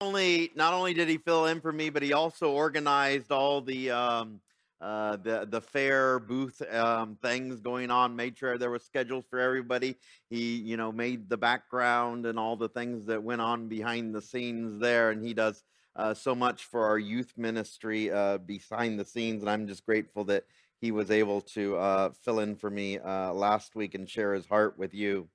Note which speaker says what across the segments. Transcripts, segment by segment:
Speaker 1: only not only did he fill in for me, but he also organized all the um, uh, the the fair booth um, things going on. Made sure there was schedules for everybody. He you know made the background and all the things that went on behind the scenes there, and he does uh, so much for our youth ministry uh, behind the scenes. And I'm just grateful that he was able to uh, fill in for me uh, last week and share his heart with you.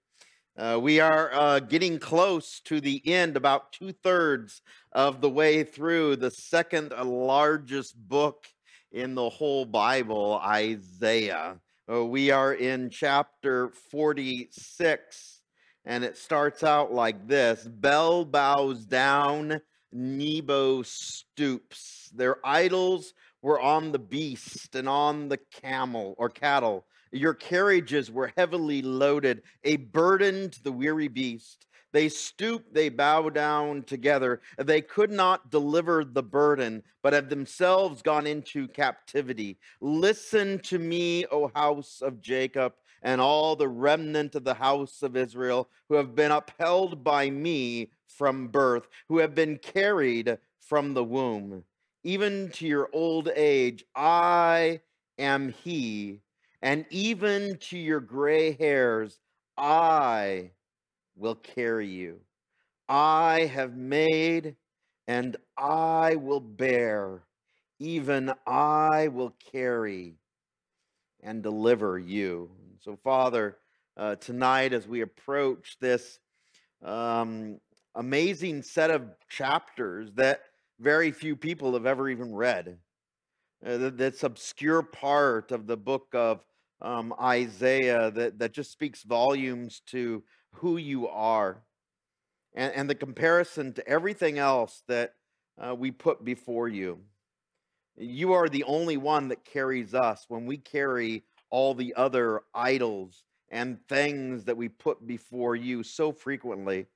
Speaker 1: Uh, we are uh, getting close to the end, about two thirds of the way through the second largest book in the whole Bible, Isaiah. Uh, we are in chapter 46, and it starts out like this Bel bows down, Nebo stoops. Their idols were on the beast and on the camel or cattle your carriages were heavily loaded, a burden to the weary beast. They stoop, they bow down together. They could not deliver the burden, but have themselves gone into captivity. Listen to me, O house of Jacob, and all the remnant of the house of Israel, who have been upheld by me from birth, who have been carried from the womb. Even to your old age, I am he and even to your gray hairs, I will carry you. I have made and I will bear. Even I will carry and deliver you. So, Father, uh, tonight as we approach this um, amazing set of chapters that very few people have ever even read, uh, that's obscure part of the book of um, Isaiah that, that just speaks volumes to who you are and, and the comparison to everything else that uh, we put before you. You are the only one that carries us when we carry all the other idols and things that we put before you so frequently.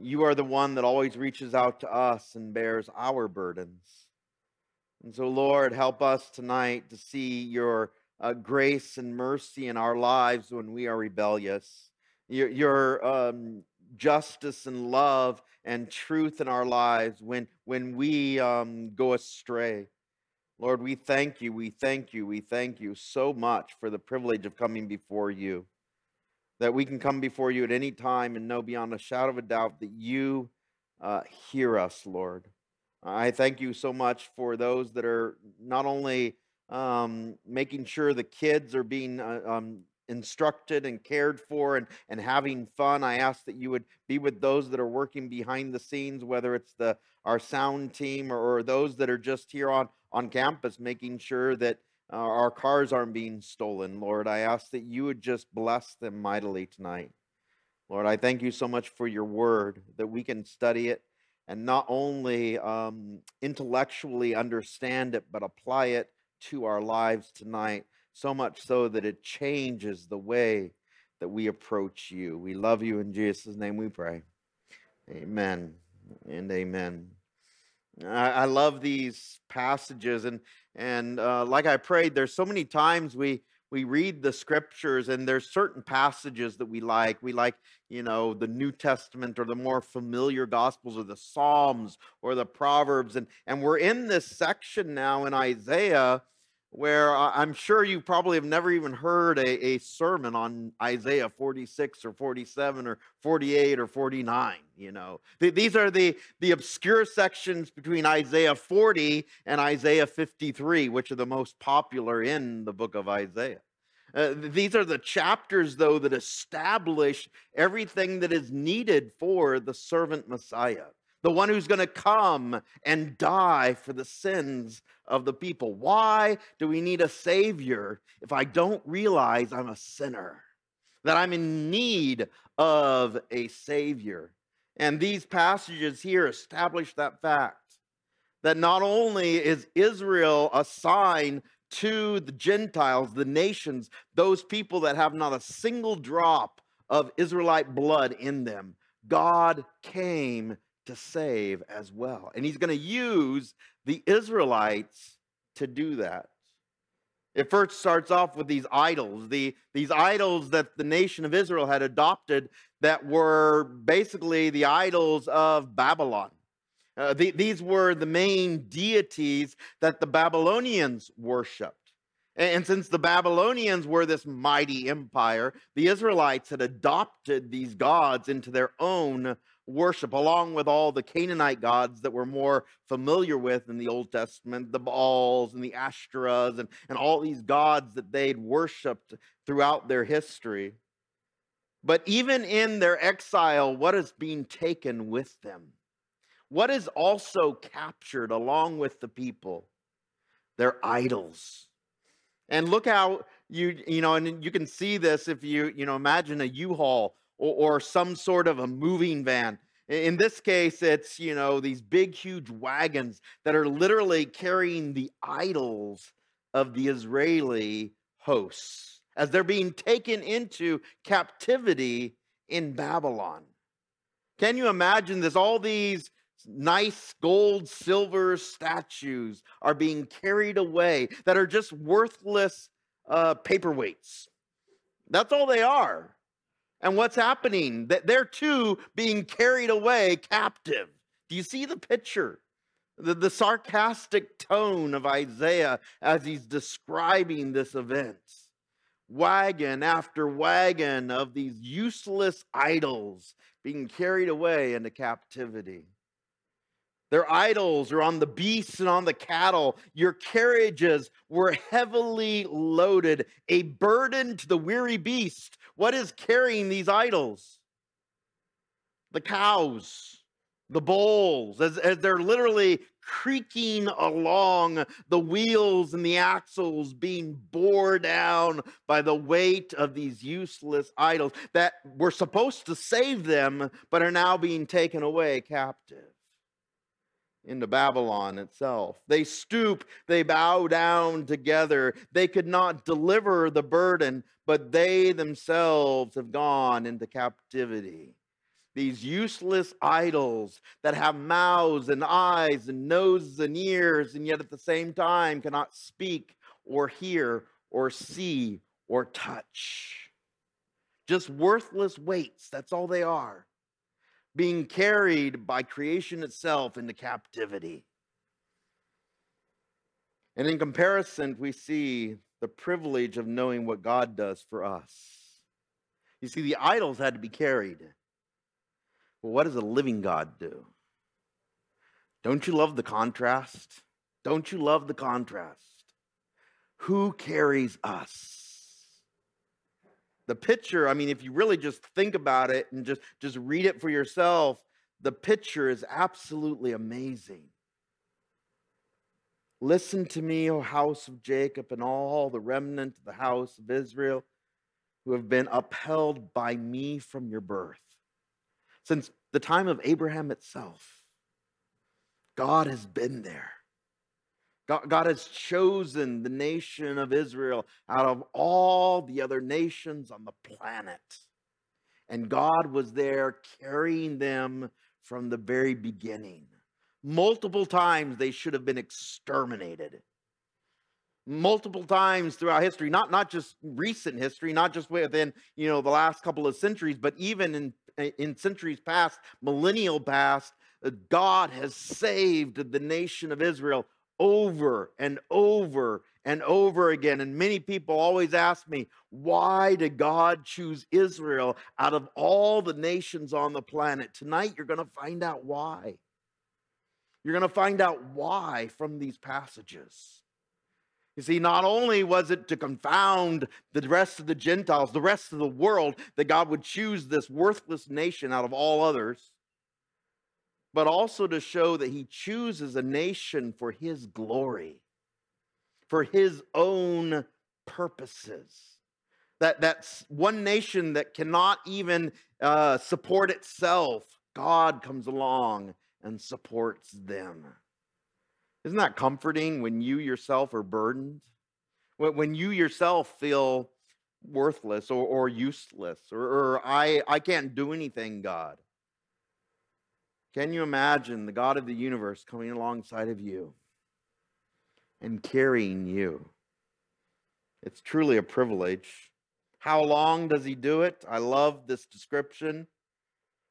Speaker 1: You are the one that always reaches out to us and bears our burdens. And so, Lord, help us tonight to see your uh, grace and mercy in our lives when we are rebellious. Your, your um, justice and love and truth in our lives when, when we um, go astray. Lord, we thank you, we thank you, we thank you so much for the privilege of coming before you. That we can come before you at any time and know beyond a shadow of a doubt that you uh, hear us, Lord. I thank you so much for those that are not only um, making sure the kids are being uh, um, instructed and cared for and, and having fun. I ask that you would be with those that are working behind the scenes, whether it's the our sound team or, or those that are just here on, on campus, making sure that uh, our cars aren't being stolen. Lord, I ask that you would just bless them mightily tonight. Lord, I thank you so much for your word that we can study it and not only um, intellectually understand it, but apply it to our lives tonight, so much so that it changes the way that we approach you. We love you in Jesus' name we pray. Amen and amen. I, I love these passages, and and uh, like I prayed, there's so many times we we read the scriptures and there's certain passages that we like we like you know the new testament or the more familiar gospels or the psalms or the proverbs and and we're in this section now in isaiah where I'm sure you probably have never even heard a, a sermon on Isaiah 46 or 47 or 48 or 49. You know, these are the, the obscure sections between Isaiah 40 and Isaiah 53, which are the most popular in the book of Isaiah. Uh, these are the chapters, though, that establish everything that is needed for the servant Messiah the one who's going to come and die for the sins of the people. Why do we need a Savior if I don't realize I'm a sinner? That I'm in need of a Savior. And these passages here establish that fact that not only is Israel a sign to the Gentiles, the nations, those people that have not a single drop of Israelite blood in them, God came to save as well. And he's going to use the Israelites to do that. It first starts off with these idols, the, these idols that the nation of Israel had adopted that were basically the idols of Babylon. Uh, the, these were the main deities that the Babylonians worshiped. And, and since the Babylonians were this mighty empire, the Israelites had adopted these gods into their own worship, along with all the Canaanite gods that we're more familiar with in the Old Testament, the Baals and the Ashtoreths, and, and all these gods that they'd worshiped throughout their history. But even in their exile, what is being taken with them? What is also captured along with the people? Their idols. And look how you, you know, and you can see this if you, you know, imagine a U-Haul or, or some sort of a moving van. In this case, it's, you know, these big, huge wagons that are literally carrying the idols of the Israeli hosts as they're being taken into captivity in Babylon. Can you imagine this? All these nice gold, silver statues are being carried away that are just worthless uh, paperweights. That's all they are. And what's happening? That they're too being carried away captive. Do you see the picture? The, the sarcastic tone of Isaiah as he's describing this event. Wagon after wagon of these useless idols being carried away into captivity. Their idols are on the beasts and on the cattle. Your carriages were heavily loaded, a burden to the weary beast. What is carrying these idols? The cows, the bulls, as, as they're literally creaking along, the wheels and the axles being bore down by the weight of these useless idols that were supposed to save them, but are now being taken away captive into Babylon itself. They stoop, they bow down together. They could not deliver the burden, but they themselves have gone into captivity. These useless idols that have mouths and eyes and noses and ears, and yet at the same time cannot speak or hear or see or touch. Just worthless weights, that's all they are being carried by creation itself into captivity. And in comparison, we see the privilege of knowing what God does for us. You see, the idols had to be carried. Well, what does a living God do? Don't you love the contrast? Don't you love the contrast? Who carries us? The picture i mean if you really just think about it and just just read it for yourself the picture is absolutely amazing. Listen to me o house of jacob and all the remnant of the house of israel who have been upheld by me from your birth. Since the time of abraham itself god has been there God, God has chosen the nation of Israel out of all the other nations on the planet. And God was there carrying them from the very beginning. Multiple times they should have been exterminated. Multiple times throughout history, not, not just recent history, not just within you know the last couple of centuries, but even in, in centuries past, millennial past, uh, God has saved the nation of Israel over and over and over again. And many people always ask me, why did God choose Israel out of all the nations on the planet? Tonight, you're going to find out why. You're going to find out why from these passages. You see, not only was it to confound the rest of the Gentiles, the rest of the world, that God would choose this worthless nation out of all others, but also to show that he chooses a nation for his glory, for his own purposes. That, that's one nation that cannot even uh, support itself. God comes along and supports them. Isn't that comforting when you yourself are burdened? When, you yourself feel worthless or, or useless or, or I, I can't do anything, God. Can you imagine the God of the universe coming alongside of you and carrying you It's truly a privilege. How long does he do it? I love this description.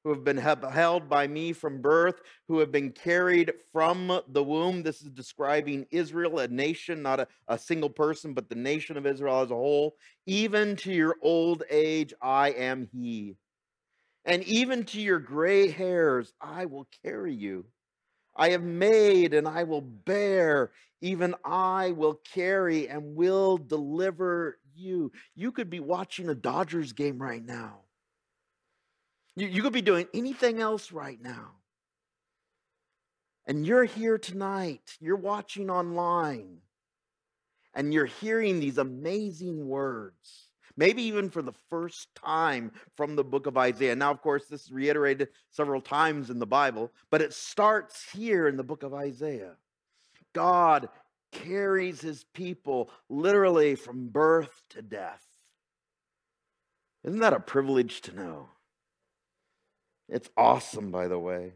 Speaker 1: Who have been held by me from birth, who have been carried from the womb. This is describing Israel, a nation, not a, a single person, but the nation of Israel as a whole. Even to your old age, I am he. And even to your gray hairs, I will carry you. I have made and I will bear. Even I will carry and will deliver you. You could be watching a Dodgers game right now. You, you could be doing anything else right now. And you're here tonight. You're watching online. And you're hearing these amazing words maybe even for the first time from the book of Isaiah. Now, of course, this is reiterated several times in the Bible, but it starts here in the book of Isaiah. God carries his people literally from birth to death. Isn't that a privilege to know? It's awesome, by the way.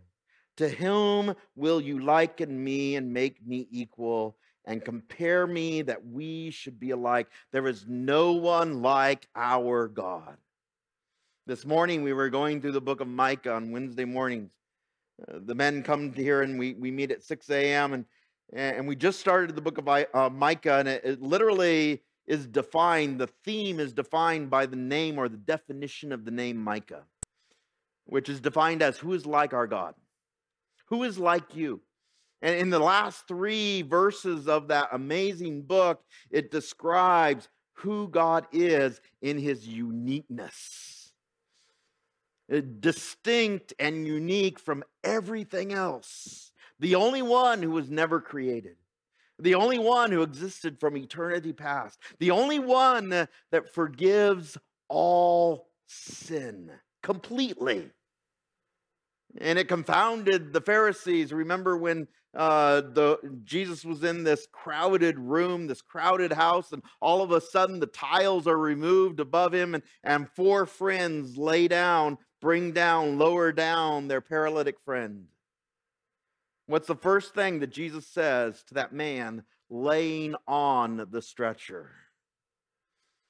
Speaker 1: To whom will you liken me and make me equal? And compare me that we should be alike. There is no one like our God. This morning we were going through the book of Micah on Wednesday mornings. Uh, the men come here and we, we meet at 6 a.m. and and we just started the book of uh, Micah, and it, it literally is defined. The theme is defined by the name or the definition of the name Micah, which is defined as who is like our God, who is like you. And in the last three verses of that amazing book, it describes who God is in his uniqueness. Distinct and unique from everything else. The only one who was never created. The only one who existed from eternity past. The only one that forgives all sin completely. And it confounded the Pharisees. Remember when uh, the Jesus was in this crowded room, this crowded house, and all of a sudden the tiles are removed above him, and, and four friends lay down, bring down, lower down their paralytic friend. What's the first thing that Jesus says to that man laying on the stretcher?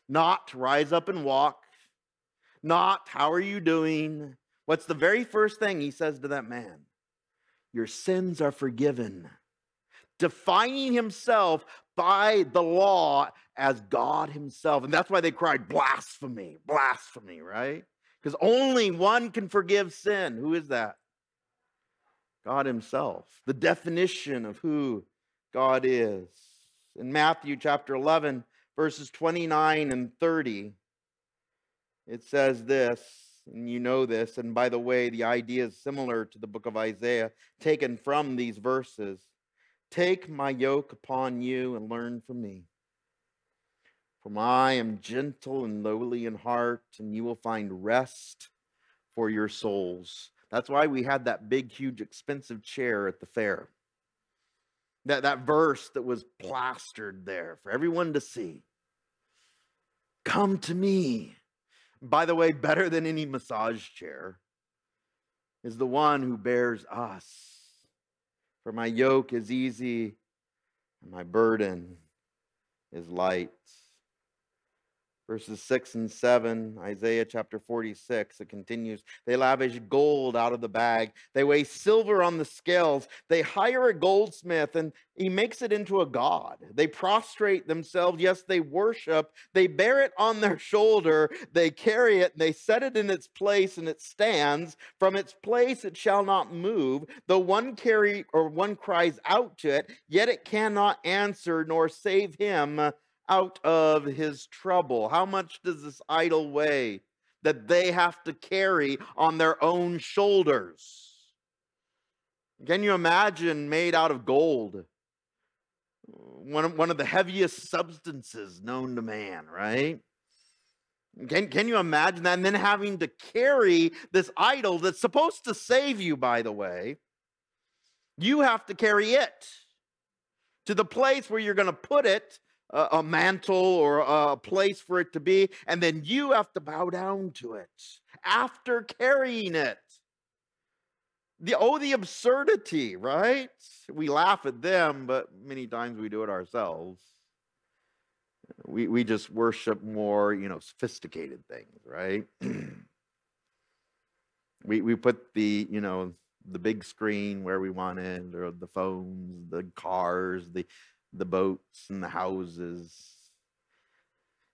Speaker 1: Not rise up and walk, not how are you doing? What's the very first thing he says to that man? Your sins are forgiven. Defining himself by the law as God himself. And that's why they cried, blasphemy, blasphemy, right? Because only one can forgive sin. Who is that? God himself. The definition of who God is. In Matthew chapter 11, verses 29 and 30, it says this and you know this. And by the way, the idea is similar to the book of Isaiah, taken from these verses. Take my yoke upon you and learn from me. For I am gentle and lowly in heart, and you will find rest for your souls. That's why we had that big, huge, expensive chair at the fair. That, that verse that was plastered there for everyone to see. Come to me, by the way, better than any massage chair is the one who bears us. For my yoke is easy and my burden is light verses 6 and 7, Isaiah chapter 46. It continues. They lavish gold out of the bag, they weigh silver on the scales. They hire a goldsmith and he makes it into a god. They prostrate themselves. Yes, they worship. They bear it on their shoulder. They carry it. and They set it in its place and it stands. From its place it shall not move. Though one carry or one cries out to it, yet it cannot answer nor save him out of his trouble. How much does this idol weigh that they have to carry on their own shoulders? Can you imagine made out of gold? One of, one of the heaviest substances known to man, right? Can, can you imagine that? And then having to carry this idol that's supposed to save you, by the way, you have to carry it to the place where you're going to put it a, a mantle or a place for it to be, and then you have to bow down to it after carrying it. The oh, the absurdity, right? We laugh at them, but many times we do it ourselves. We, we just worship more, you know, sophisticated things, right? we, we put the, you know, the big screen where we want it, or the phones, the cars, the the boats and the houses.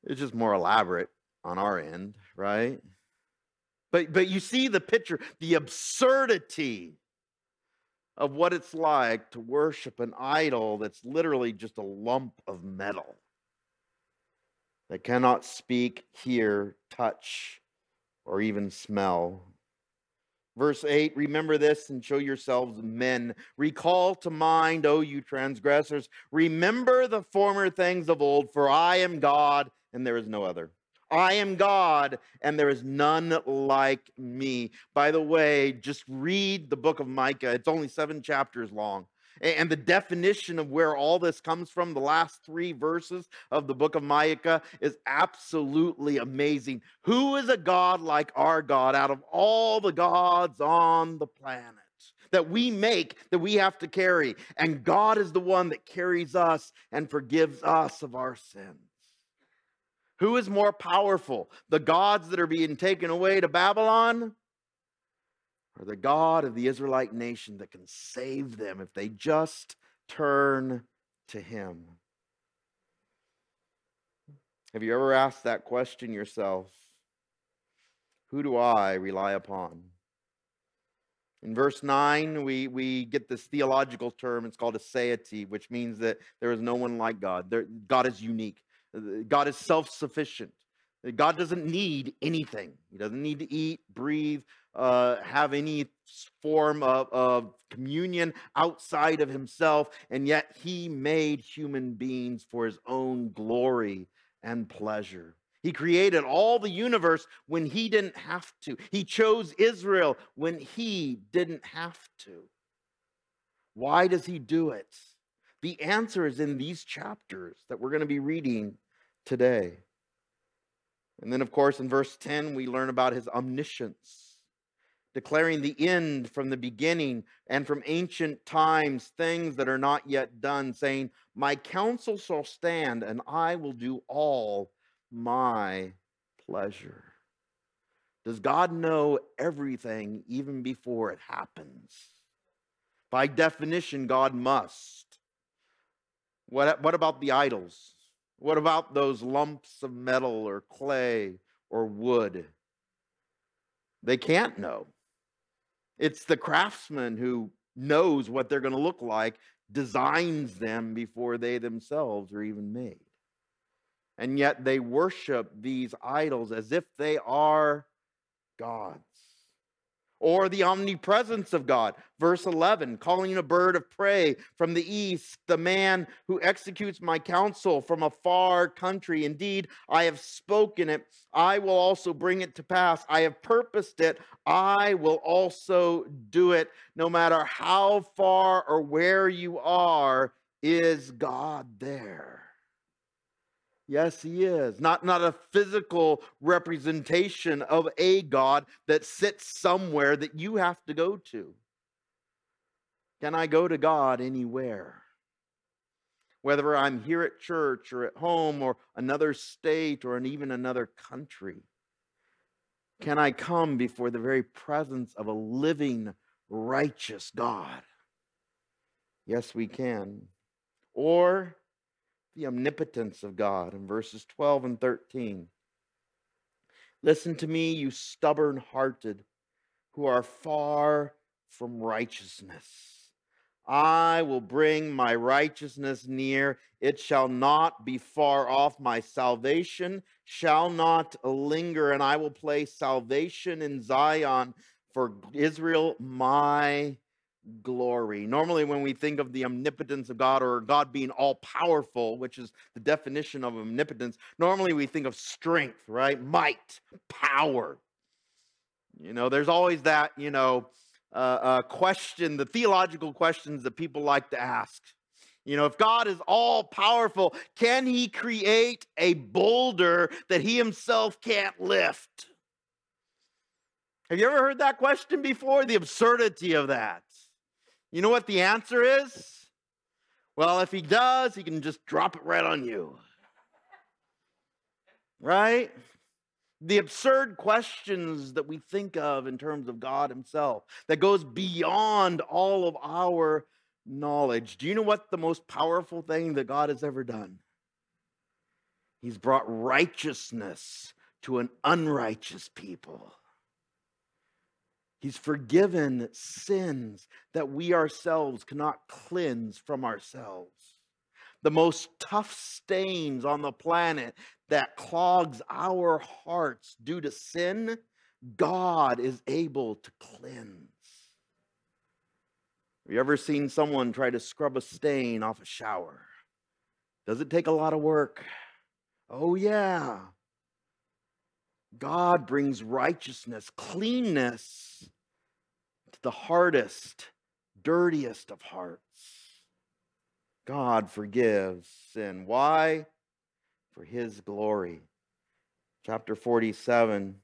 Speaker 1: It's just more elaborate on our end, right? But but you see the picture, the absurdity of what it's like to worship an idol that's literally just a lump of metal that cannot speak, hear, touch, or even smell. Verse 8 Remember this and show yourselves men. Recall to mind, O you transgressors. Remember the former things of old, for I am God and there is no other. I am God and there is none like me. By the way, just read the book of Micah. It's only seven chapters long. And the definition of where all this comes from, the last three verses of the book of Micah, is absolutely amazing. Who is a God like our God out of all the gods on the planet? That we make, that we have to carry. And God is the one that carries us and forgives us of our sins. Who is more powerful? The gods that are being taken away to Babylon or the God of the Israelite nation that can save them if they just turn to Him? Have you ever asked that question yourself? Who do I rely upon? In verse 9, we, we get this theological term. It's called aseity, which means that there is no one like God. There, God is unique. Uh, God is self sufficient. God doesn't need anything. He doesn't need to eat, breathe, uh, have any form of, of communion outside of himself. And yet he made human beings for his own glory and pleasure. He created all the universe when he didn't have to. He chose Israel when he didn't have to. Why does he do it? The answer is in these chapters that we're going to be reading today. And then, of course, in verse 10, we learn about his omniscience, declaring the end from the beginning and from ancient times, things that are not yet done, saying, My counsel shall stand, and I will do all my pleasure. Does God know everything even before it happens? By definition, God must. What, what about the idols? What about those lumps of metal or clay or wood? They can't know. It's the craftsman who knows what they're going to look like, designs them before they themselves are even made. And yet they worship these idols as if they are gods or the omnipresence of God. Verse 11, calling a bird of prey from the east, the man who executes my counsel from a far country. Indeed, I have spoken it. I will also bring it to pass. I have purposed it. I will also do it. No matter how far or where you are, is God there? Yes, he is. Not, not a physical representation of a God that sits somewhere that you have to go to. Can I go to God anywhere? Whether I'm here at church or at home or another state or even another country, can I come before the very presence of a living, righteous God? Yes, we can. Or the omnipotence of God in verses 12 and 13. Listen to me, you stubborn hearted who are far from righteousness. I will bring my righteousness near. It shall not be far off. My salvation shall not linger, and I will place salvation in Zion for Israel, my glory. Normally, when we think of the omnipotence of God or God being all powerful, which is the definition of omnipotence, normally we think of strength, right? Might, power. You know, there's always that, you know, uh, uh, question, the theological questions that people like to ask. You know, if God is all powerful, can he create a boulder that he himself can't lift? Have you ever heard that question before? The absurdity of that. You know what the answer is? Well, if he does, he can just drop it right on you. right? The absurd questions that we think of in terms of God Himself that goes beyond all of our knowledge. Do you know what the most powerful thing that God has ever done? He's brought righteousness to an unrighteous people. He's forgiven sins that we ourselves cannot cleanse from ourselves. The most tough stains on the planet that clogs our hearts due to sin, God is able to cleanse. Have you ever seen someone try to scrub a stain off a shower? Does it take a lot of work? Oh, yeah. God brings righteousness, cleanness the hardest, dirtiest of hearts. God forgives sin. Why? For his glory. Chapter 47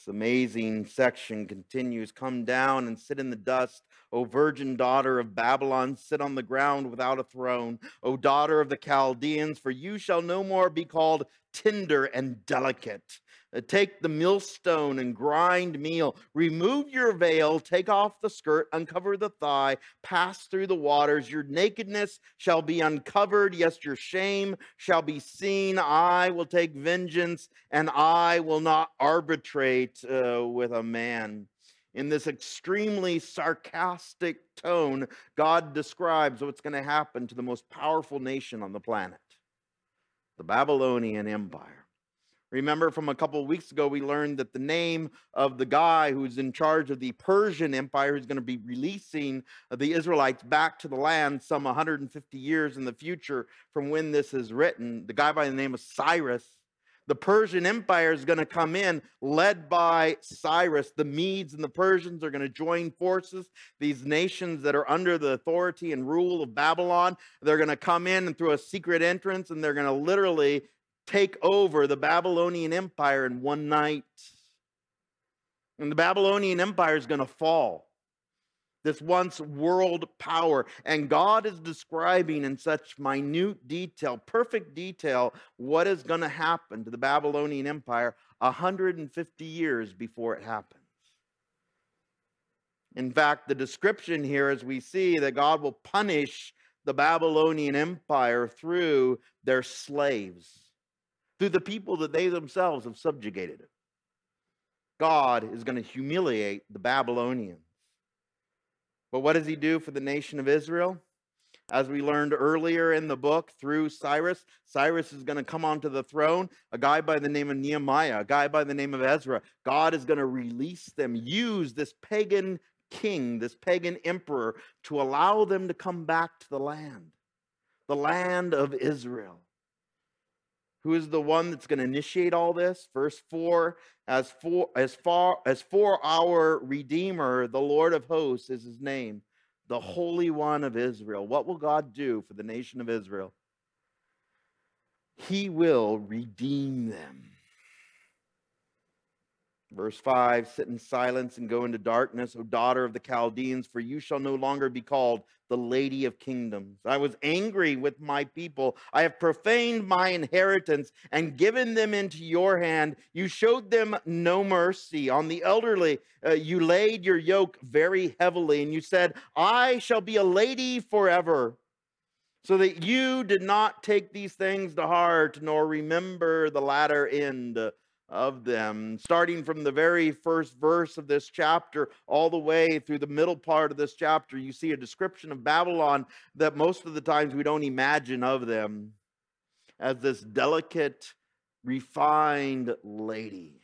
Speaker 1: this amazing section continues Come down and sit in the dust, O virgin daughter of Babylon, sit on the ground without a throne, O daughter of the Chaldeans, for you shall no more be called tender and delicate. Uh, take the millstone and grind meal. Remove your veil, take off the skirt, uncover the thigh, pass through the waters. Your nakedness shall be uncovered. Yes, your shame shall be seen. I will take vengeance, and I will not arbitrate uh, with a man. In this extremely sarcastic tone, God describes what's going to happen to the most powerful nation on the planet the Babylonian Empire. Remember from a couple of weeks ago, we learned that the name of the guy who's in charge of the Persian Empire, who's going to be releasing the Israelites back to the land some 150 years in the future from when this is written, the guy by the name of Cyrus. The Persian Empire is going to come in led by Cyrus. The Medes and the Persians are going to join forces. These nations that are under the authority and rule of Babylon, they're going to come in and through a secret entrance and they're going to literally take over the Babylonian Empire in one night. And the Babylonian Empire is going to fall. This once world power. And God is describing in such minute detail, perfect detail, what is going to happen to the Babylonian Empire 150 years before it happens. In fact, the description here, as we see that God will punish the Babylonian Empire through their slaves through the people that they themselves have subjugated. God is going to humiliate the Babylonians. But what does he do for the nation of Israel? As we learned earlier in the book through Cyrus, Cyrus is going to come onto the throne. A guy by the name of Nehemiah, a guy by the name of Ezra. God is going to release them, use this pagan king, this pagan emperor, to allow them to come back to the land, the land of Israel. Who is the one that's going to initiate all this? Verse 4 as for as far as for our redeemer the lord of hosts is his name the holy one of israel. What will god do for the nation of israel? He will redeem them Verse 5 Sit in silence and go into darkness, O daughter of the Chaldeans, for you shall no longer be called the Lady of Kingdoms. I was angry with my people. I have profaned my inheritance and given them into your hand. You showed them no mercy. On the elderly, uh, you laid your yoke very heavily, and you said, I shall be a lady forever. So that you did not take these things to heart, nor remember the latter end of them. Starting from the very first verse of this chapter, all the way through the middle part of this chapter, you see a description of Babylon that most of the times we don't imagine of them as this delicate, refined lady.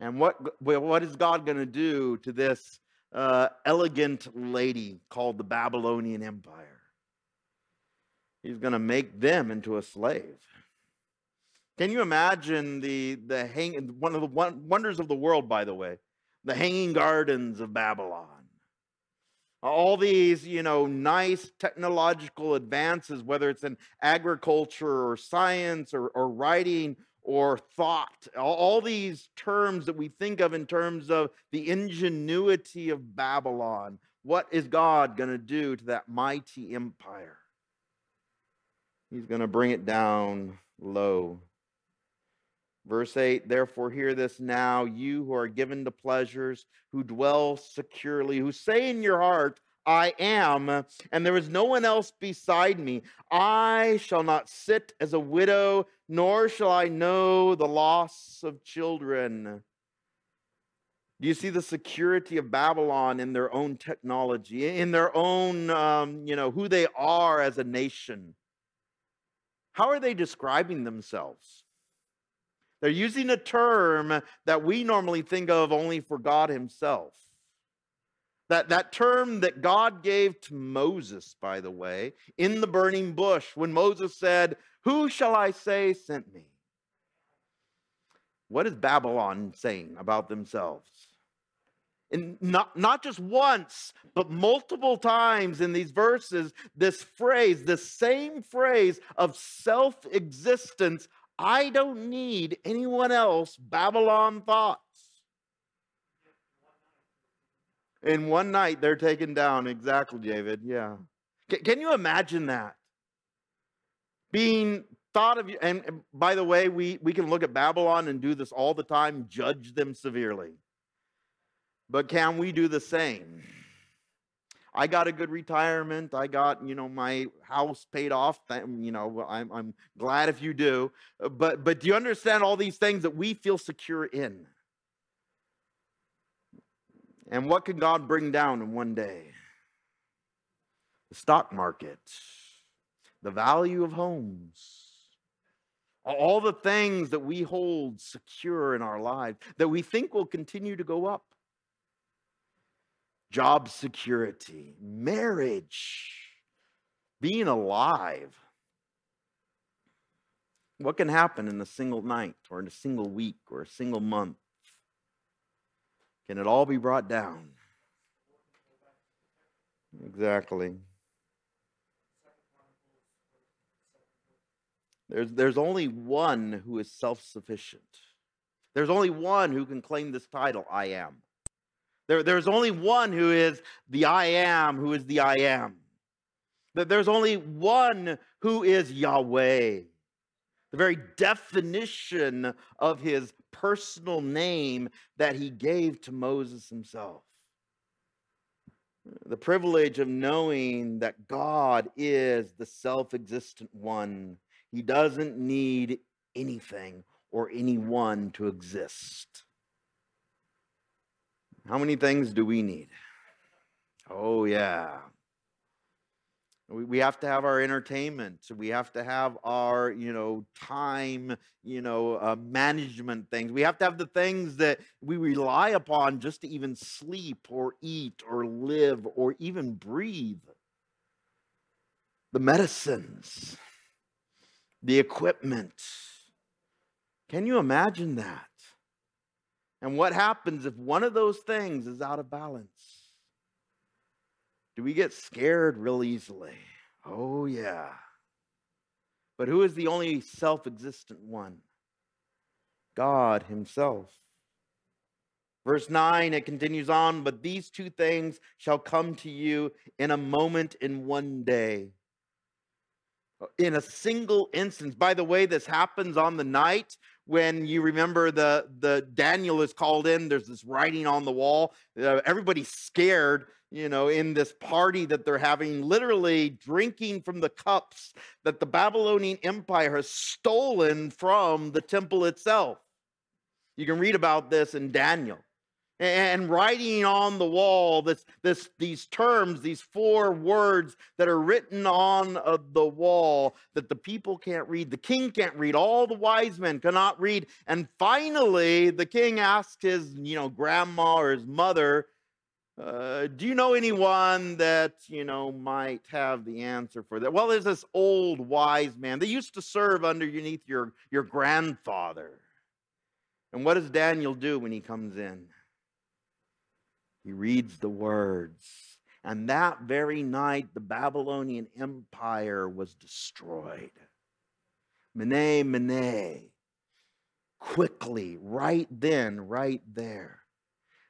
Speaker 1: And what, what is God going to do to this uh, elegant lady called the Babylonian Empire? He's going to make them into a slave. Can you imagine the the hang one of the wonders of the world, by the way, the hanging gardens of Babylon? All these, you know, nice technological advances, whether it's in agriculture or science or, or writing or thought, all these terms that we think of in terms of the ingenuity of Babylon. What is God going to do to that mighty empire? He's going to bring it down low Verse 8, therefore, hear this now, you who are given to pleasures, who dwell securely, who say in your heart, I am, and there is no one else beside me. I shall not sit as a widow, nor shall I know the loss of children. Do you see the security of Babylon in their own technology, in their own, um, you know, who they are as a nation? How are they describing themselves? They're using a term that we normally think of only for God Himself. That, that term that God gave to Moses, by the way, in the burning bush, when Moses said, Who shall I say sent me? What is Babylon saying about themselves? And not, not just once, but multiple times in these verses, this phrase, the same phrase of self existence I don't need anyone else, Babylon thoughts. In one night, they're taken down. Exactly, David. Yeah. C- can you imagine that? Being thought of. And by the way, we, we can look at Babylon and do this all the time, judge them severely. But can we do the same? I got a good retirement. I got, you know, my house paid off. You know, I'm, I'm glad if you do. Uh, but, but do you understand all these things that we feel secure in? And what can God bring down in one day? The stock market, the value of homes, all the things that we hold secure in our lives that we think will continue to go up job security, marriage, being alive. What can happen in a single night or in a single week or a single month? Can it all be brought down? Exactly. There's, there's only one who is self sufficient. There's only one who can claim this title I am. There, there's only one who is the I am, who is the I am. There's only one who is Yahweh. The very definition of his personal name that he gave to Moses himself. The privilege of knowing that God is the self existent one. He doesn't need anything or anyone to exist. How many things do we need? Oh, yeah. We, have to have our entertainment. We have to have our, you know, time, you know, uh, management things. We have to have the things that we rely upon just to even sleep or eat or live or even breathe. The medicines, the equipment. Can you imagine that? And what happens if one of those things is out of balance? Do we get scared real easily? Oh, yeah. But who is the only self existent one? God Himself. Verse 9, it continues on, but these two things shall come to you in a moment in one day. In a single instance. By the way, this happens on the night when you remember the the Daniel is called in. There's this writing on the wall. Uh, everybody's scared, you know, in this party that they're having, literally drinking from the cups that the Babylonian Empire has stolen from the temple itself. You can read about this in Daniel and writing on the wall this, this, these terms, these four words that are written on uh, the wall that the people can't read. The king can't read. All the wise men cannot read. And finally, the king asked his, you know, grandma or his mother, uh, do you know anyone that you know might have the answer for that? Well, there's this old wise man. They used to serve underneath your your grandfather. And what does Daniel do when he comes in? He reads the words. And that very night, the Babylonian Empire was destroyed. Mene, Mene. Quickly, right then, right there.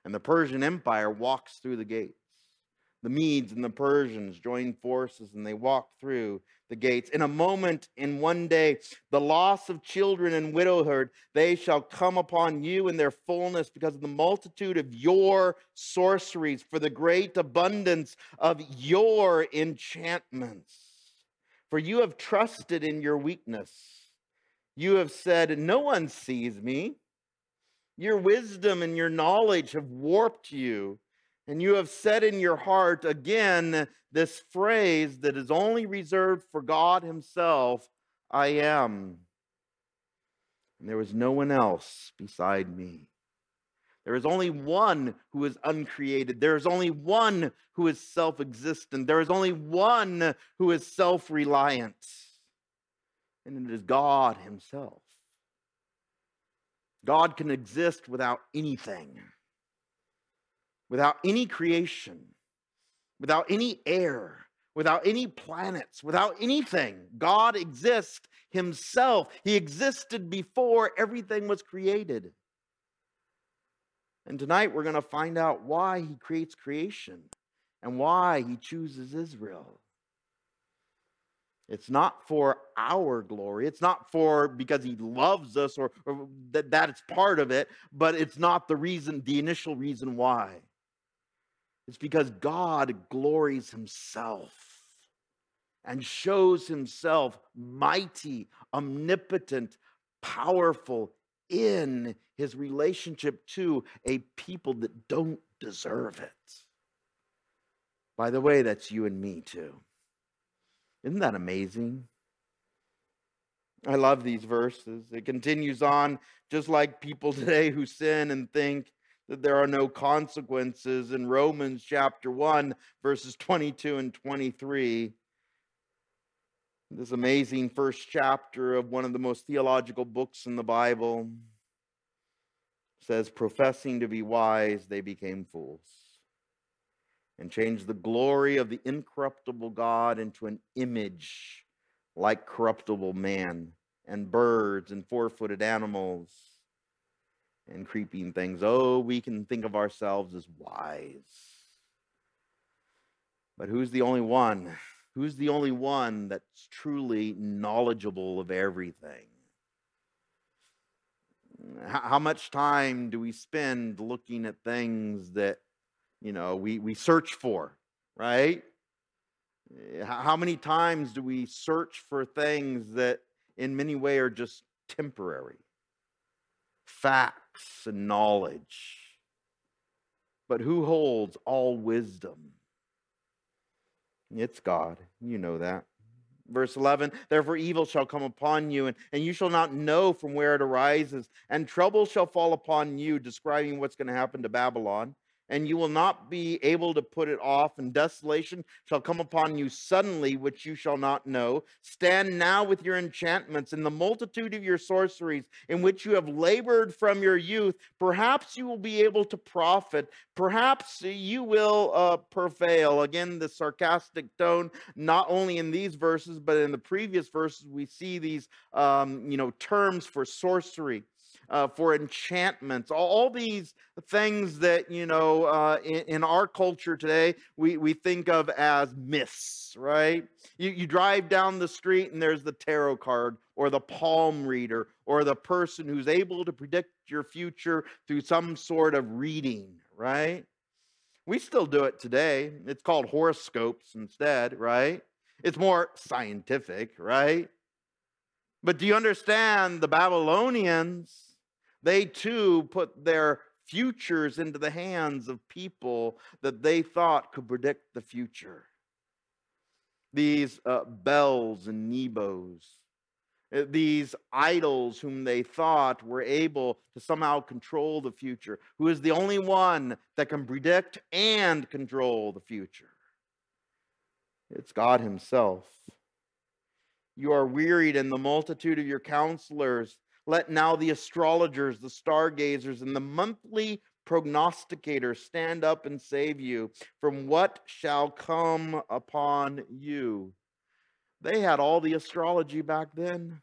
Speaker 1: And the Persian Empire walks through the gates. the Medes and the Persians joined forces and they walk through the gates. In a moment, in one day, the loss of children and widowhood, they shall come upon you in their fullness because of the multitude of your sorceries, for the great abundance of your enchantments. For you have trusted in your weakness. You have said, No one sees me. Your wisdom and your knowledge have warped you. And you have said in your heart again this phrase that is only reserved for God Himself I am. And there was no one else beside me. There is only one who is uncreated. There is only one who is self existent. There is only one who is self reliant. And it is God Himself. God can exist without anything without any creation, without any air, without any planets, without anything. God exists himself. He existed before everything was created. And tonight we're going to find out why he creates creation and why he chooses Israel. It's not for our glory. It's not for because he loves us or, or that that's part of it, but it's not the reason, the initial reason why. It's because God glories himself and shows himself mighty, omnipotent, powerful in his relationship to a people that don't deserve it. By the way, that's you and me too. Isn't that amazing? I love these verses. It continues on, just like people today who sin and think that there are no consequences in Romans chapter 1, verses 22 and 23. This amazing first chapter of one of the most theological books in the Bible says, professing to be wise, they became fools and changed the glory of the incorruptible God into an image like corruptible man and birds and four footed animals and creeping things. Oh, we can think of ourselves as wise. But who's the only one? Who's the only one that's truly knowledgeable of everything? How much time do we spend looking at things that, you know, we, we search for, right? Eh, how many times do we search for things that in many ways are just temporary? Fact facts and knowledge. But who holds all wisdom? It's God. You know that. Verse 11, therefore evil shall come upon you, and, and you shall not know from where it arises, and trouble shall fall upon you, describing what's going to happen to Babylon and you will not be able to put it off, and desolation shall come upon you suddenly, which you shall not know. Stand now with your enchantments and the multitude of your sorceries, in which you have labored from your youth. Perhaps you will be able to profit. Perhaps you will uh, prevail. Again, the sarcastic tone, not only in these verses, but in the previous verses, we see these, um, you know, terms for sorcery uh, for enchantments, all these things that, you know, uh, in, in, our culture today, we, we think of as myths, right? You, you drive down the street and there's the tarot card or the palm reader or the person who's able to predict your future through some sort of reading, right? We still do it today. It's called horoscopes instead, right? It's more scientific, right? But do you understand the Babylonians? They too put their futures into the hands of people that they thought could predict the future. These uh, Bels and Nebos, uh, these idols whom they thought were able to somehow control the future, who is the only one that can predict and control the future. It's God Himself. You are wearied in the multitude of your counselors let now the astrologers, the stargazers, and the monthly prognosticators stand up and save you from what shall come upon you. They had all the astrology back then.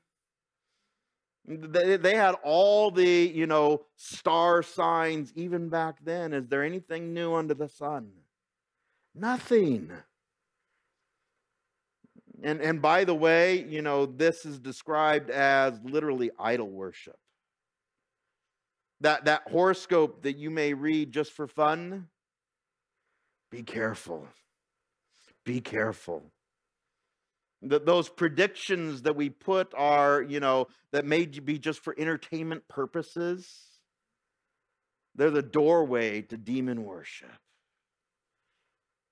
Speaker 1: They, they had all the, you know, star signs even back then. Is there anything new under the sun? Nothing. And, and by the way, you know, this is described as literally idol worship. That, that horoscope that you may read just for fun, be careful. Be careful. That those predictions that we put are, you know, that may be just for entertainment purposes, they're the doorway to demon worship.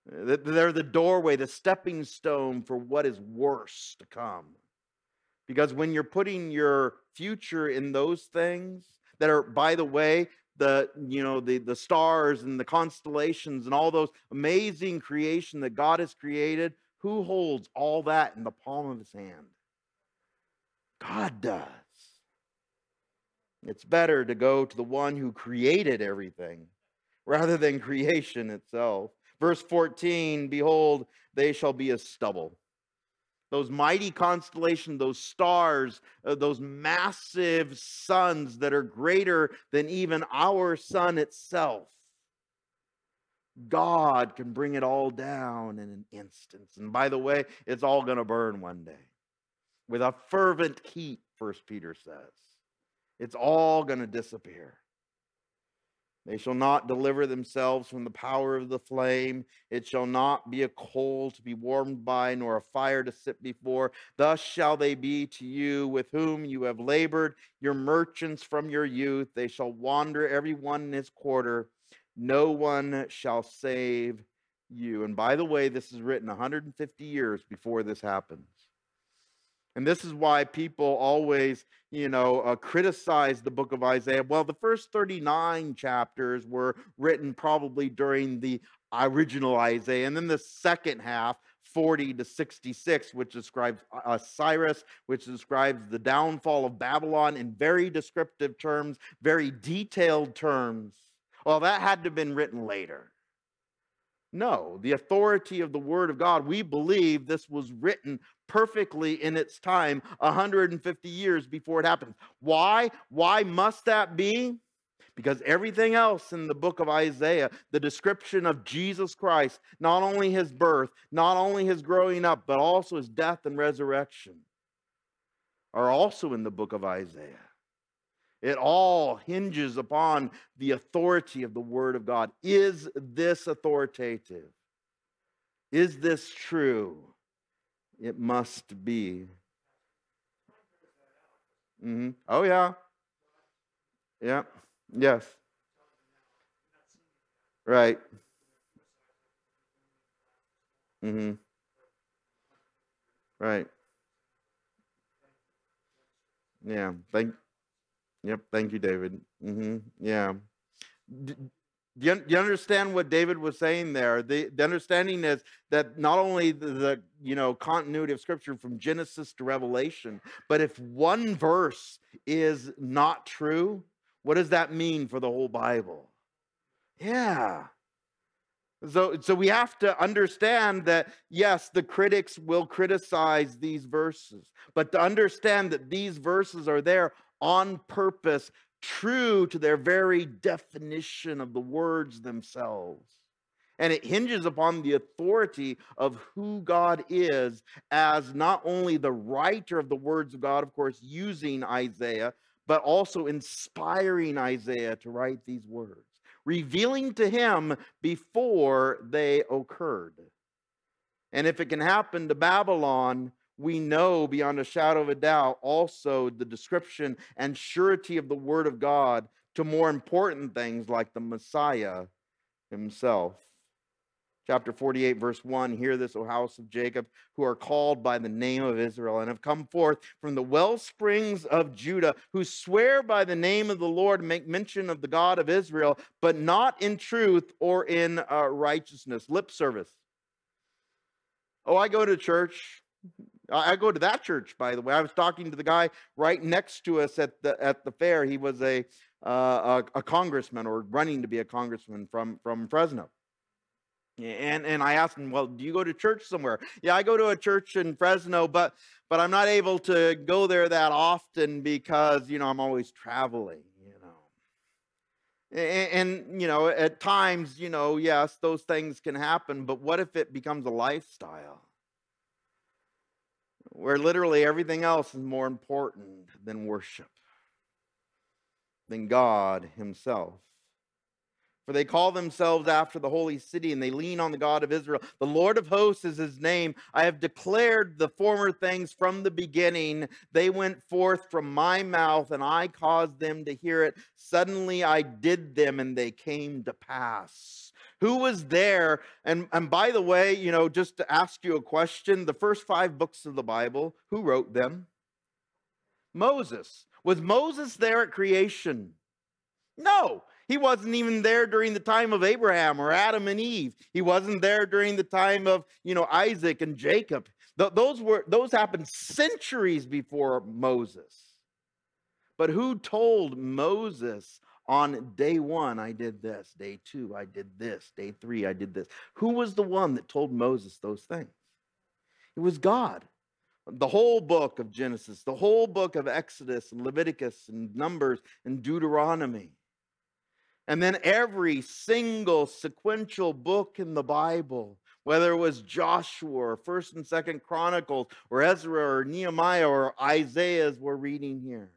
Speaker 1: They're the doorway, the stepping stone for what is worse to come. Because when you're putting your future in those things that are, by the way, the you know the the stars and the constellations and all those amazing creation that God has created, who holds all that in the palm of his hand? God does. It's better to go to the one who created everything rather than creation itself. Verse 14 Behold, they shall be as stubble. Those mighty constellations, those stars, uh, those massive suns that are greater than even our sun itself. God can bring it all down in an instant. And by the way, it's all going to burn one day with a fervent heat, First Peter says. It's all going to disappear. They shall not deliver themselves from the power of the flame. It shall not be a coal to be warmed by, nor a fire to sit before. Thus shall they be to you with whom you have labored, your merchants from your youth. They shall wander every one in his quarter. No one shall save you. And by the way, this is written 150 years before this happens. And this is why people always, you know, uh, criticize the book of Isaiah. Well, the first 39 chapters were written probably during the original Isaiah. And then the second half, 40 to 66, which describes uh, uh, Cyrus, which describes the downfall of Babylon in very descriptive terms, very detailed terms. Well, that had to have been written later. No, the authority of the Word of God, we believe this was written perfectly in its time 150 years before it happens. Why? Why must that be? Because everything else in the book of Isaiah, the description of Jesus Christ, not only his birth, not only his growing up, but also his death and resurrection, are also in the book of Isaiah. It all hinges upon the authority of the Word of God. Is this authoritative? Is this true? It must be. Mm-hmm. Oh, yeah. Yeah. Yes. Right. Mm-hmm. Right. Yeah. Thank Yep. Thank you, David. Mm-hmm. Yeah. D- do you, you understand what David was saying there? The, the understanding is that not only the, the you know continuity of Scripture from Genesis to Revelation, but if one verse is not true, what does that mean for the whole Bible? Yeah. So, so we have to understand that, yes, the critics will criticize these verses, but to understand that these verses are there on purpose, true to their very definition of the words themselves. And it hinges upon the authority of who God is as not only the writer of the words of God, of course, using Isaiah, but also inspiring Isaiah to write these words, revealing to him before they occurred. And if it can happen to Babylon, we know beyond a shadow of a doubt also the description and surety of the Word of God to more important things like the Messiah himself. Chapter 48, verse 1 Hear this, O house of Jacob, who are called by the name of Israel, and have come forth from the well springs of Judah, who swear by the name of the Lord, make mention of the God of Israel, but not in truth or in uh, righteousness. Lip service. Oh, I go to church. I go to that church, by the way. I was talking to the guy right next to us at the at the fair. He was a uh, a, a, congressman or running to be a congressman from from Fresno. And and I asked him, well, do you go to church somewhere? Yeah, I go to a church in Fresno, but but I'm not able to go there that often because you know I'm always traveling. You know, And, and, you know, at times, you know, yes, those things can happen, but what if it becomes a lifestyle? Where literally everything else is more important than worship, than God Himself. For they call themselves after the holy city and they lean on the God of Israel. The Lord of hosts is his name. I have declared the former things from the beginning. They went forth from my mouth and I caused them to hear it. Suddenly I did them and they came to pass. Who was there? And, and by the way, you know, just to ask you a question the first five books of the Bible, who wrote them? Moses. Was Moses there at creation? No. He wasn't even there during the time of Abraham or Adam and Eve. He wasn't there during the time of, you know, Isaac and Jacob. Th- those were those happened centuries before Moses. But who told Moses on day 1 I did this, day 2 I did this, day 3 I did this? Who was the one that told Moses those things? It was God the whole book of Genesis, the whole book of Exodus and Leviticus and Numbers and Deuteronomy. And then every single sequential book in the Bible, whether it was Joshua or First and Second Chronicles or Ezra or Nehemiah or Isaiah, as we're reading here.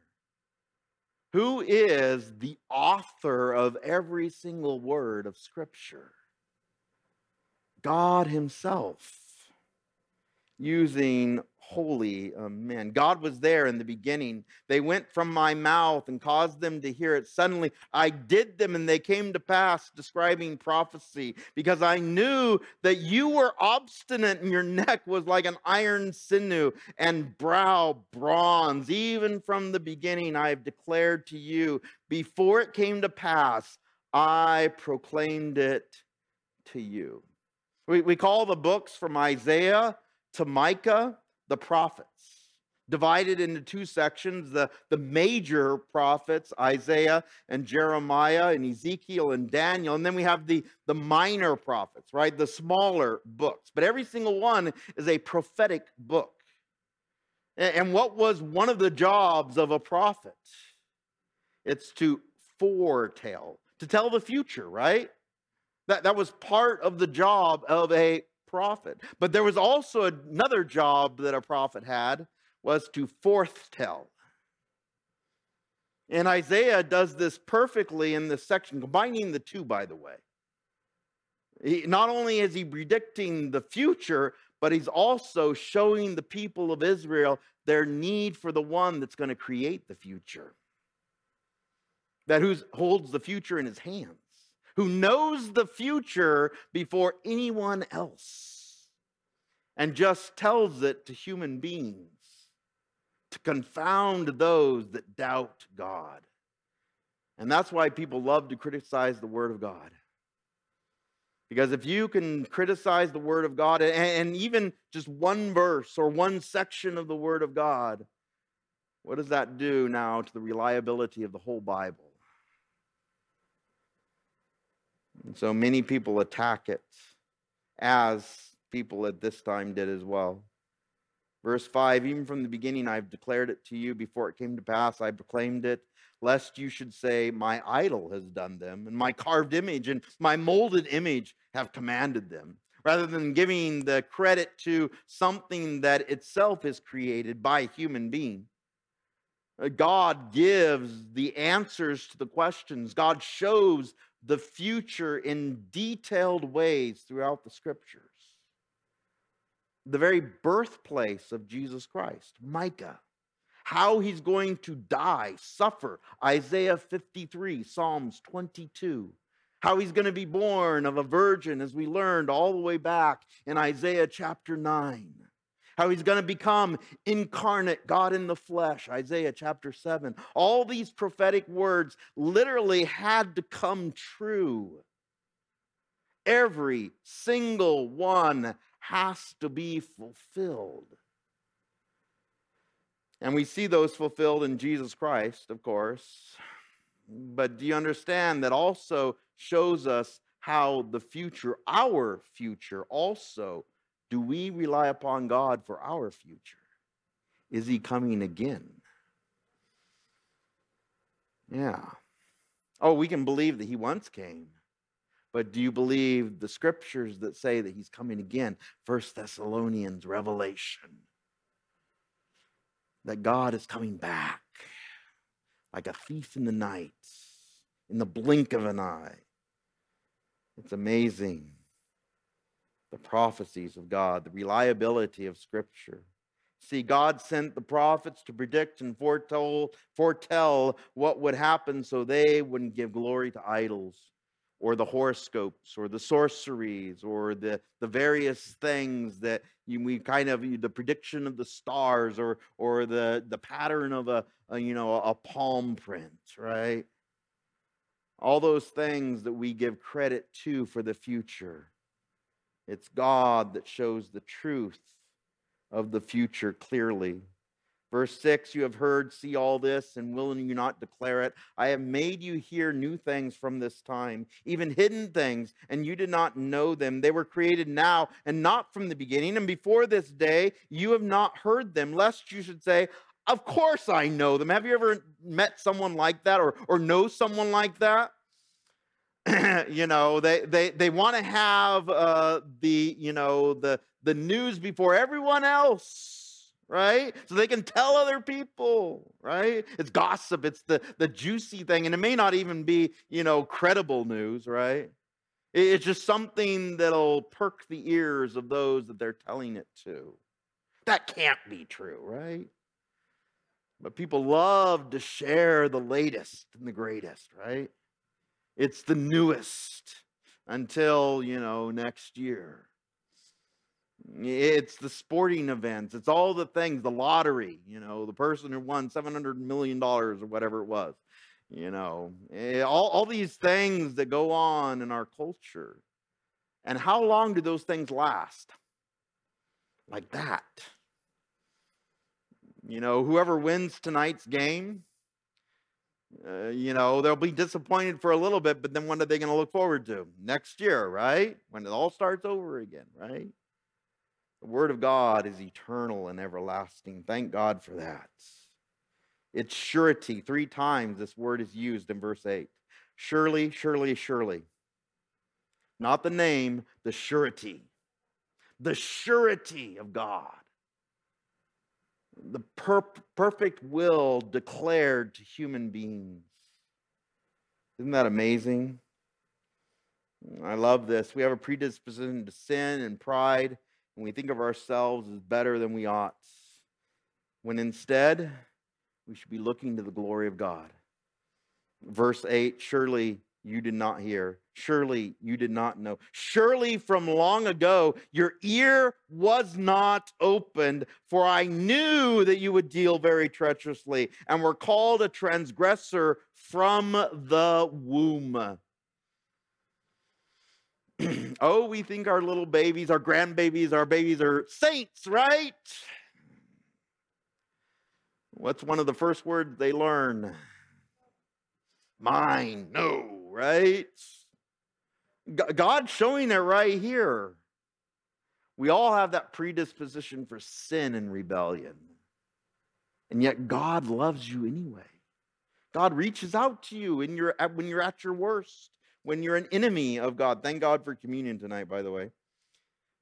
Speaker 1: Who is the author of every single word of Scripture? God Himself, using holy um, men. God was there in the beginning. They went from my mouth and caused them to hear it. Suddenly I did them and they came to pass, describing prophecy, because I knew that you were obstinate and your neck was like an iron sinew and brow bronze. Even from the beginning, I have declared to you, before it came to pass, I proclaimed it to you. We, we call the books from Isaiah to Micah the prophets divided into two sections the, the major prophets isaiah and jeremiah and ezekiel and daniel and then we have the, the minor prophets right? The smaller books but every single one is a prophetic book. And, and what was one of the jobs of a prophet? It's to foretell to tell the future right? That, that was part of the job of a prophet. But there was also another job that a prophet had was to foretell. And Isaiah does this perfectly in this section, combining the two, by the way. He, not only is he predicting the future, but he's also showing the people of Israel their need for the one that's going to create the future, that who holds the future in his hands who knows the future before anyone else and just tells it to human beings to confound those that doubt God. And that's why people love to criticize the Word of God. Because if you can criticize the Word of God and even just one verse or one section of the Word of God, what does that do now to the reliability of the whole Bible? And so many people attack it, as people at this time did as well. Verse 5 Even from the beginning, I've declared it to you. Before it came to pass, I proclaimed it, lest you should say, My idol has done them, and my carved image and my molded image have commanded them. Rather than giving the credit to something that itself is created by a human being. Uh, God gives the answers to the questions. God shows the future in detailed ways throughout the scriptures. The very birthplace of Jesus Christ, Micah, how he's going to die, suffer, Isaiah 53, Psalms 22, how he's going to be born of a virgin, as we learned all the way back in Isaiah chapter 9 how he's going to become incarnate, God in the flesh, Isaiah chapter 7. All these prophetic words literally had to come true. Every single one has to be fulfilled. And we see those fulfilled in Jesus Christ, of course. But do you understand that also shows us how the future, our future, also do we rely upon God for our future? Is He coming again? Yeah. Oh, we can believe that he once came. But do you believe the scriptures that say that he's coming again? First Thessalonians, Revelation. That God is coming back like a thief in the night, in the blink of an eye. It's amazing. The prophecies of God, the reliability of Scripture. See, God sent the prophets to predict and foretell, foretell what would happen so they wouldn't give glory to idols or the horoscopes or the sorceries or the, the various things that you, we kind of the prediction of the stars or or the the pattern of a, a you know a palm print right all those things that we give credit to for the future it's god that shows the truth of the future clearly Verse 6 You have heard, see all this, and will you not declare it? I have made you hear new things from this time, even hidden things, and you did not know them. They were created now and not from the beginning. And before this day, you have not heard them, lest you should say, Of course I know them. Have you ever met someone like that or, or know someone like that? you know they they they want to have uh the you know the the news before everyone else right? So they can tell other people, right? It's gossip, it's the, the juicy thing, and it may not even be, you know, credible news, right? It's just something that'll perk the ears of those that they're telling it to. That can't be true, right? But people love to share the latest and the greatest, right? It's the newest until, you know, next year. It's the sporting events. It's all the things, the lottery, you know, the person who won $700 million or whatever it was, you know, eh, all, all these things that go on in our culture. And how long do those things last? Like that. You know, whoever wins tonight's game, uh, you know, they'll be disappointed for a little bit, but then what are they going to look forward to? Next year, right? When it all starts over again, right? The Word of God is eternal and everlasting. Thank God for that. It's surety. Three times this word is used in verse 8. Surely, surely, surely. Not the name, the surety. The surety of God. The per- perfect will declared to human beings. Isn't that amazing? I love this. We have a predisposition to sin and pride and we think of ourselves as better than we ought, when instead we should be looking to the glory of God. Verse 8 Surely you did not hear. Surely you did not know. Surely from long ago your ear was not opened, for I knew that you would deal very treacherously and were called a transgressor from the womb. oh, we think our little babies, our grandbabies, our babies are saints, right? What's one of the first words they learn? Mine, no, right? God's showing it right here. We all have that predisposition for sin and rebellion. And yet God loves you anyway. God reaches out to you when you're when you're at your worst when you're an enemy of God. Thank God for communion tonight, by the way.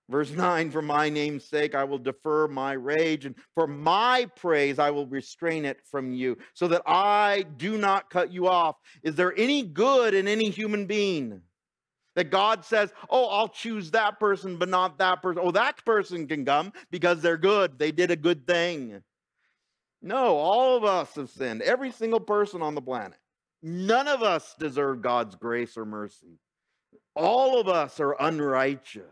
Speaker 1: Verse 9, for my name's sake, I will defer my rage, and for my praise, I will restrain it from you, so that I do not cut you off. Is there any good in any human being? That God says, oh, I'll choose that person, but not that person. Oh, that person can come because they're good. They did a good thing. No, all of us have sinned. Every single person on the planet. None of us deserve God's grace or mercy. All of us are unrighteous.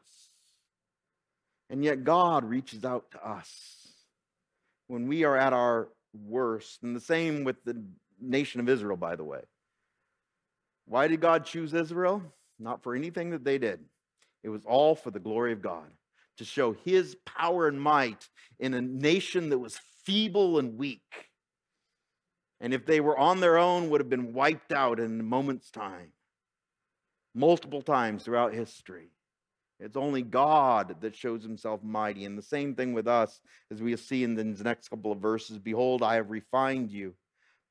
Speaker 1: And yet God reaches out to us when we are at our worst. And the same with the nation of Israel, by the way. Why did God choose Israel? Not for anything that they did, it was all for the glory of God, to show his power and might in a nation that was feeble and weak and if they were on their own would have been wiped out in a moment's time multiple times throughout history it's only god that shows himself mighty and the same thing with us as we see in the next couple of verses behold i have refined you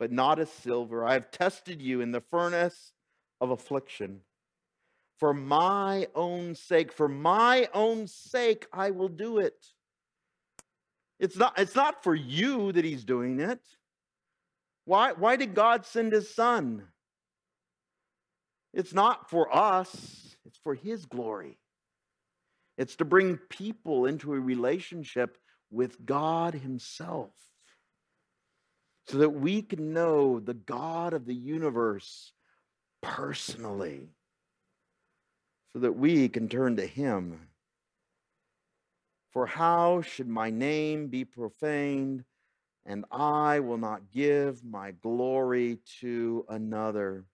Speaker 1: but not as silver. I have tested you in the furnace of affliction. For my own sake, for my own sake, I will do it. It's not, it's not for you that he's doing it. Why, why did God send his son? It's not for us, it's for his glory. It's to bring people into a relationship with God himself so that we can know the God of the universe personally, so that we can turn to him. For how should my name be profaned? And I will not give my glory to another.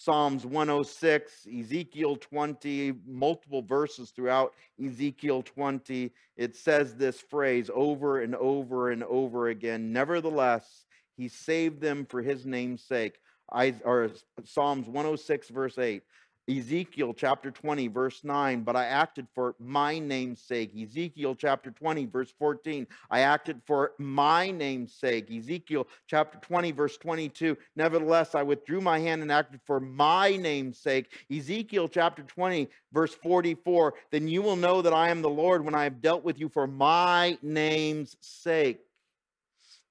Speaker 1: Psalms 106, Ezekiel 20, multiple verses throughout Ezekiel 20. It says this phrase over and over and over again. Nevertheless, he saved them for his name's sake. I, or Psalms 106, verse 8. Ezekiel chapter 20, verse 9, but I acted for my name's sake. Ezekiel chapter 20, verse 14, I acted for my name's sake. Ezekiel chapter 20, verse 22, nevertheless, I withdrew my hand and acted for my name's sake. Ezekiel chapter 20, verse 44, then you will know that I am the Lord when I have dealt with you for my name's sake.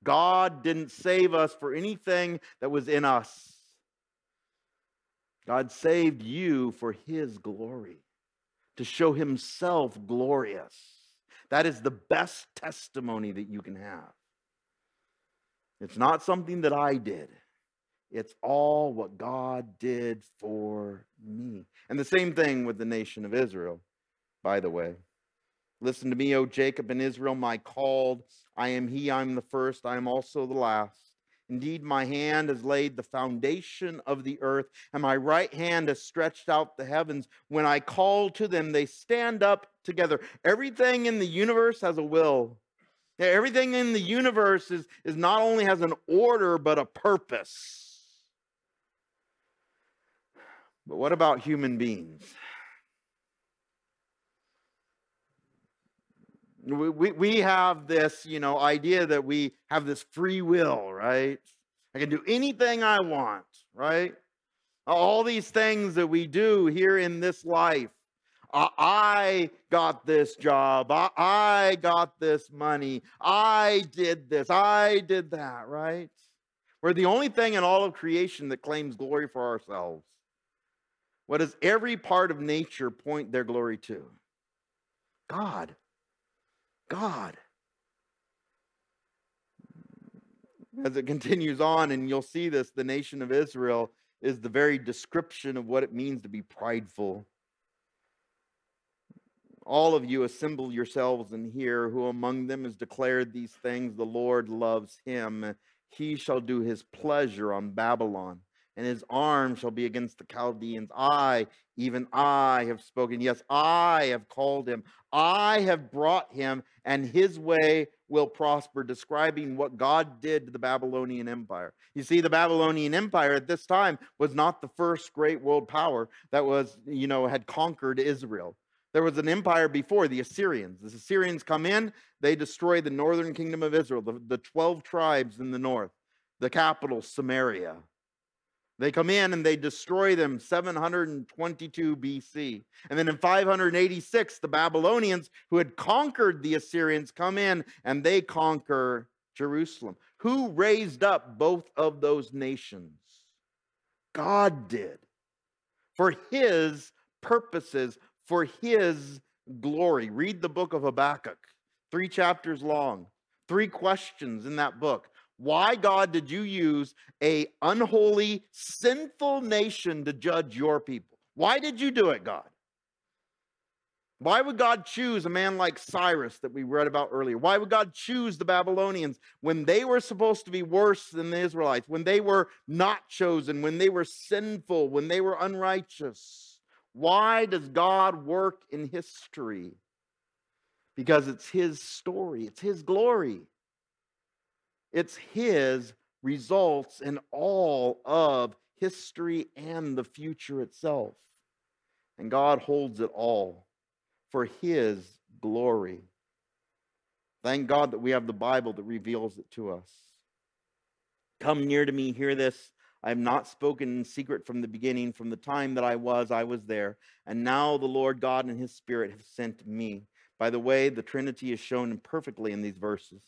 Speaker 1: God didn't save us for anything that was in us. God saved you for his glory, to show himself glorious. That is the best testimony that you can have. It's not something that I did. It's all what God did for me. And the same thing with the nation of Israel, by the way. Listen to me, O Jacob and Israel, my called. I am he, I am the first, I am also the last. Indeed, my hand has laid the foundation of the earth, and my right hand has stretched out the heavens. When I call to them, they stand up together. Everything in the universe has a will. Everything in the universe is, is not only has an order, but a purpose. But what about human beings? We, we, we have this, you know, idea that we have this free will, right? I can do anything I want, right? All these things that we do here in this life. I got this job. I got this money. I did this. I did that, right? We're the only thing in all of creation that claims glory for ourselves. What does every part of nature point their glory to? God. God. As it continues on, and you'll see this, the nation of Israel is the very description of what it means to be prideful. All of you assemble yourselves and hear who among them has declared these things. The Lord loves him. He shall do his pleasure on Babylon and his arm shall be against the Chaldeans. I, even I, have spoken. Yes, I have called him. I have brought him, and his way will prosper, describing what God did to the Babylonian Empire. You see, the Babylonian Empire at this time was not the first great world power that was, you know, had conquered Israel. There was an empire before, the Assyrians. The Assyrians come in, they destroy the northern kingdom of Israel, the, the 12 tribes in the north, the capital, Samaria. They come in and they destroy them 722 BC. And then in 586, the Babylonians, who had conquered the Assyrians, come in and they conquer Jerusalem. Who raised up both of those nations? God did. For his purposes, for his glory. Read the book of Habakkuk, three chapters long, three questions in that book. Why, God, did you use a unholy, sinful nation to judge your people? Why did you do it, God? Why would God choose a man like Cyrus that we read about earlier? Why would God choose the Babylonians when they were supposed to be worse than the Israelites, when they were not chosen, when they were sinful, when they were unrighteous? Why does God work in history? Because it's His story, it's His glory. It's His results in all of history and the future itself. And God holds it all for His glory. Thank God that we have the Bible that reveals it to us. Come near to me, hear this. I have not spoken in secret from the beginning, from the time that I was, I was there. And now the Lord God and his Spirit have sent me. By the way, the Trinity is shown perfectly in these verses.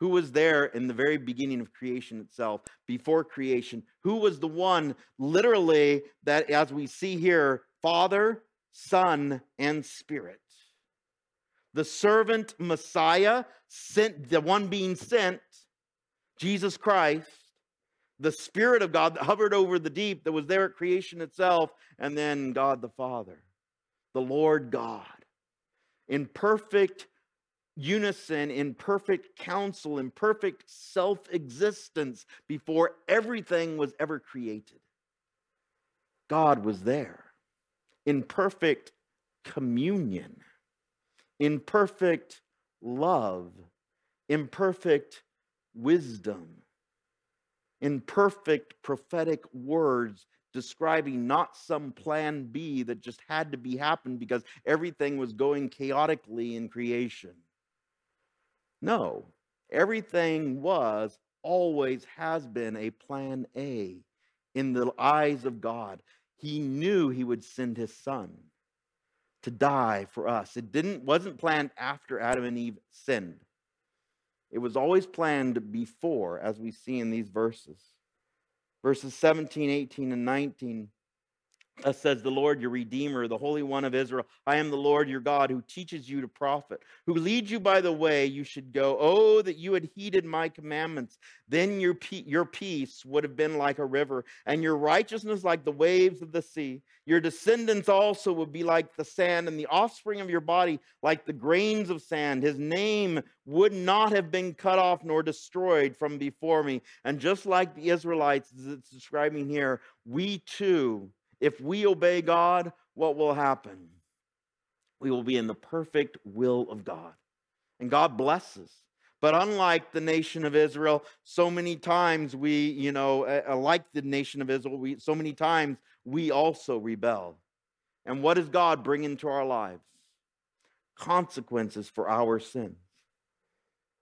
Speaker 1: Who was there in the very beginning of creation itself, before creation? Who was the one, literally, that as we see here, Father, Son, and Spirit? The servant Messiah, sent, the one being sent, Jesus Christ, the Spirit of God that hovered over the deep, that was there at creation itself, and then God the Father, the Lord God, in perfect unison, in perfect counsel, in perfect self existence before everything was ever created. God was there in perfect communion, in perfect love, in perfect wisdom, in perfect prophetic words describing not some plan B that just had to be happened because everything was going chaotically in creation. No, everything was, always has been a plan A in the eyes of God. He knew he would send his son to die for us. It didn't wasn't planned after Adam and Eve sinned. It was always planned before, as we see in these verses. Verses 17, 18, and 19 Thus says the Lord, your Redeemer, the Holy One of Israel. I am the Lord your God who teaches you to profit, who leads you by the way you should go. Oh, that you had heeded my commandments. Then your, your peace would have been like a river, and your righteousness like the waves of the sea. Your descendants also would be like the sand, and the offspring of your body like the grains of sand. His name would not have been cut off nor destroyed from before me. And just like the Israelites, as it's describing here, we too if we obey God, what will happen? We will be in the perfect will of God. And God blesses. But unlike the nation of Israel, so many times we, you know, like the nation of Israel, we, so many times we also rebel. And what does God bring into our lives? Consequences for our sins.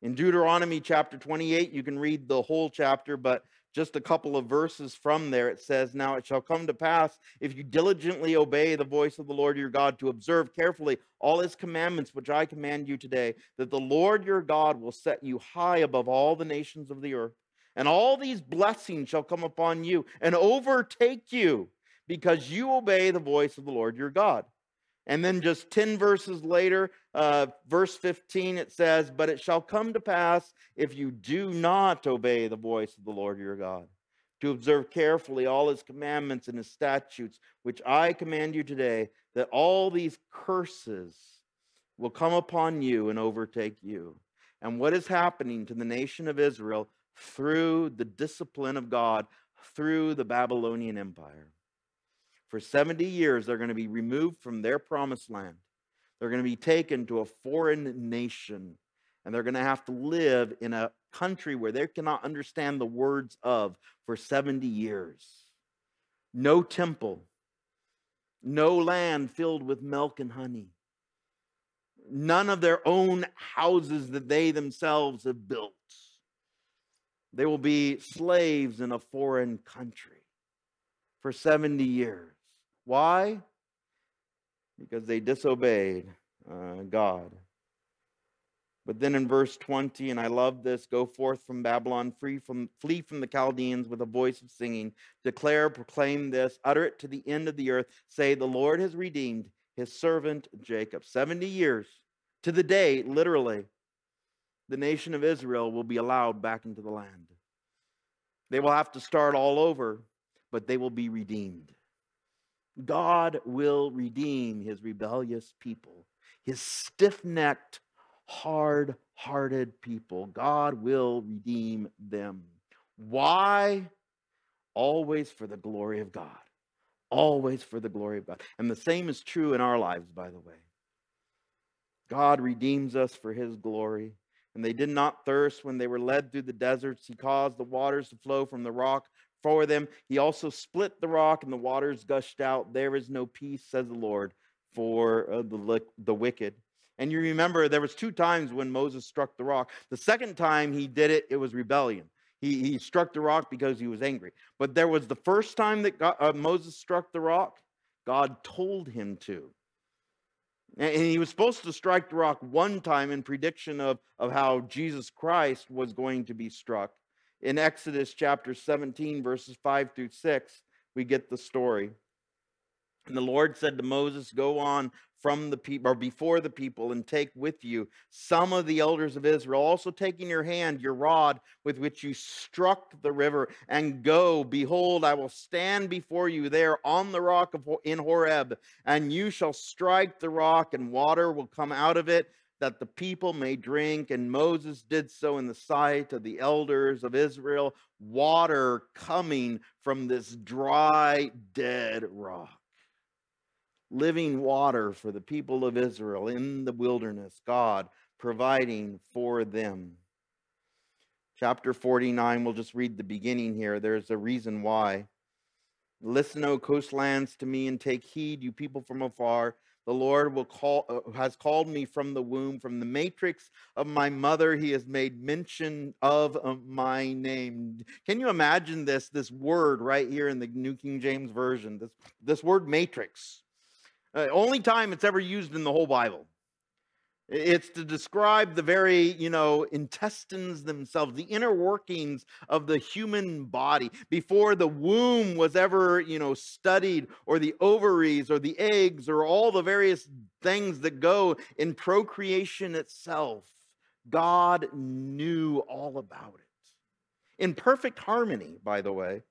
Speaker 1: In Deuteronomy chapter 28, you can read the whole chapter, but just a couple of verses from there, it says, Now it shall come to pass, if you diligently obey the voice of the Lord your God, to observe carefully all his commandments which I command you today, that the Lord your God will set you high above all the nations of the earth. And all these blessings shall come upon you and overtake you, because you obey the voice of the Lord your God. And then just 10 verses later, uh, verse 15, it says, But it shall come to pass if you do not obey the voice of the Lord your God, to observe carefully all his commandments and his statutes, which I command you today, that all these curses will come upon you and overtake you. And what is happening to the nation of Israel through the discipline of God, through the Babylonian Empire? For 70 years, they're going to be removed from their promised land. They're going to be taken to a foreign nation, and they're going to have to live in a country where they cannot understand the words of for 70 years. No temple, no land filled with milk and honey, none of their own houses that they themselves have built. They will be slaves in a foreign country for 70 years. Why? Because they disobeyed uh, God. But then in verse 20, and I love this go forth from Babylon, free from, flee from the Chaldeans with a voice of singing. Declare, proclaim this, utter it to the end of the earth. Say, The Lord has redeemed his servant Jacob. 70 years to the day, literally, the nation of Israel will be allowed back into the land. They will have to start all over, but they will be redeemed. God will redeem his rebellious people, his stiff necked, hard hearted people. God will redeem them. Why? Always for the glory of God. Always for the glory of God. And the same is true in our lives, by the way. God redeems us for his glory. And they did not thirst when they were led through the deserts. He caused the waters to flow from the rock for them. He also split the rock, and the waters gushed out. There is no peace, says the Lord, for uh, the, the wicked. And you remember there was two times when Moses struck the rock. The second time he did it, it was rebellion. He, he struck the rock because he was angry. But there was the first time that God, uh, Moses struck the rock, God told him to. And he was supposed to strike the rock one time in prediction of, of how Jesus Christ was going to be struck. In Exodus chapter 17, verses 5 through 6, we get the story. And the Lord said to Moses, Go on from the people or before the people and take with you some of the elders of Israel, also take in your hand your rod with which you struck the river, and go. Behold, I will stand before you there on the rock of, in Horeb, and you shall strike the rock, and water will come out of it. That the people may drink. And Moses did so in the sight of the elders of Israel, water coming from this dry, dead rock living water for the people of Israel in the wilderness, God providing for them. Chapter 49, we'll just read the beginning here. There's a reason why. Listen, O coastlands, to me, and take heed, you people from afar. The Lord will call, uh, has called me from the womb, from the matrix of my mother. He has made mention of uh, my name. Can you imagine this? This word right here in the New King James Version. This this word matrix. Uh, only time it's ever used in the whole Bible. It's to describe the very, you know, intestines themselves, the inner workings of the human body before the womb was ever, you know, studied, or the ovaries, or the eggs, or all the various things that go in procreation itself. God knew all about it. In perfect harmony, by the way.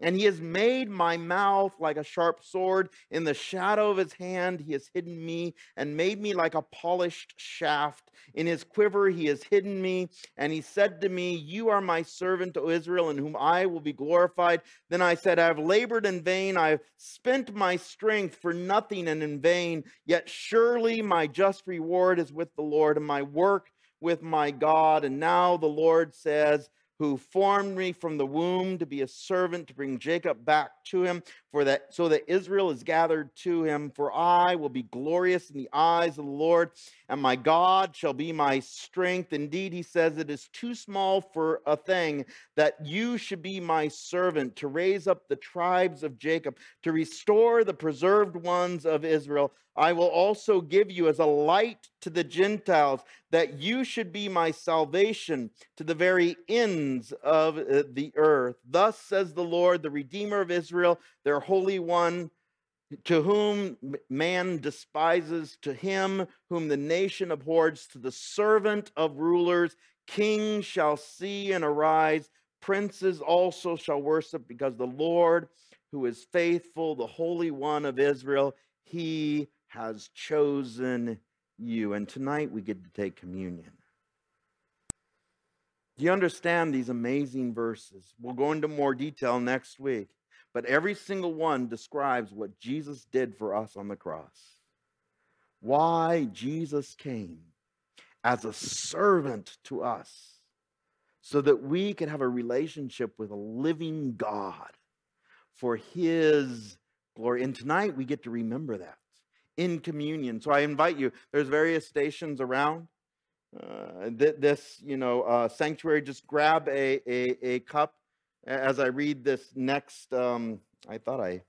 Speaker 1: And he has made my mouth like a sharp sword. In the shadow of his hand, he has hidden me and made me like a polished shaft. In his quiver, he has hidden me. And he said to me, You are my servant, O Israel, in whom I will be glorified. Then I said, I have labored in vain. I have spent my strength for nothing and in vain. Yet surely my just reward is with the Lord and my work with my God. And now the Lord says, who formed me from the womb to be a servant to bring Jacob back to him for that so that Israel is gathered to him for I will be glorious in the eyes of the Lord and my God shall be my strength indeed he says it is too small for a thing that you should be my servant to raise up the tribes of Jacob to restore the preserved ones of Israel I will also give you as a light to the Gentiles, that you should be my salvation to the very ends of uh, the earth. Thus says the Lord, the Redeemer of Israel, their Holy One, to whom man despises, to him whom the nation abhors, to the servant of rulers, kings shall see and arise, princes also shall worship, because the Lord, who is faithful, the Holy One of Israel, he has chosen you. And tonight we get to take communion. Do you understand these amazing verses? We'll go into more detail next week, but every single one describes what Jesus did for us on the cross. Why Jesus came as a servant to us so that we could have a relationship with a living God for his glory. And tonight we get to remember that in communion. So I invite you, there's various stations around. Uh, th- this, you know, uh, sanctuary, just grab a, a, a, cup as I read this next. Um, I thought I.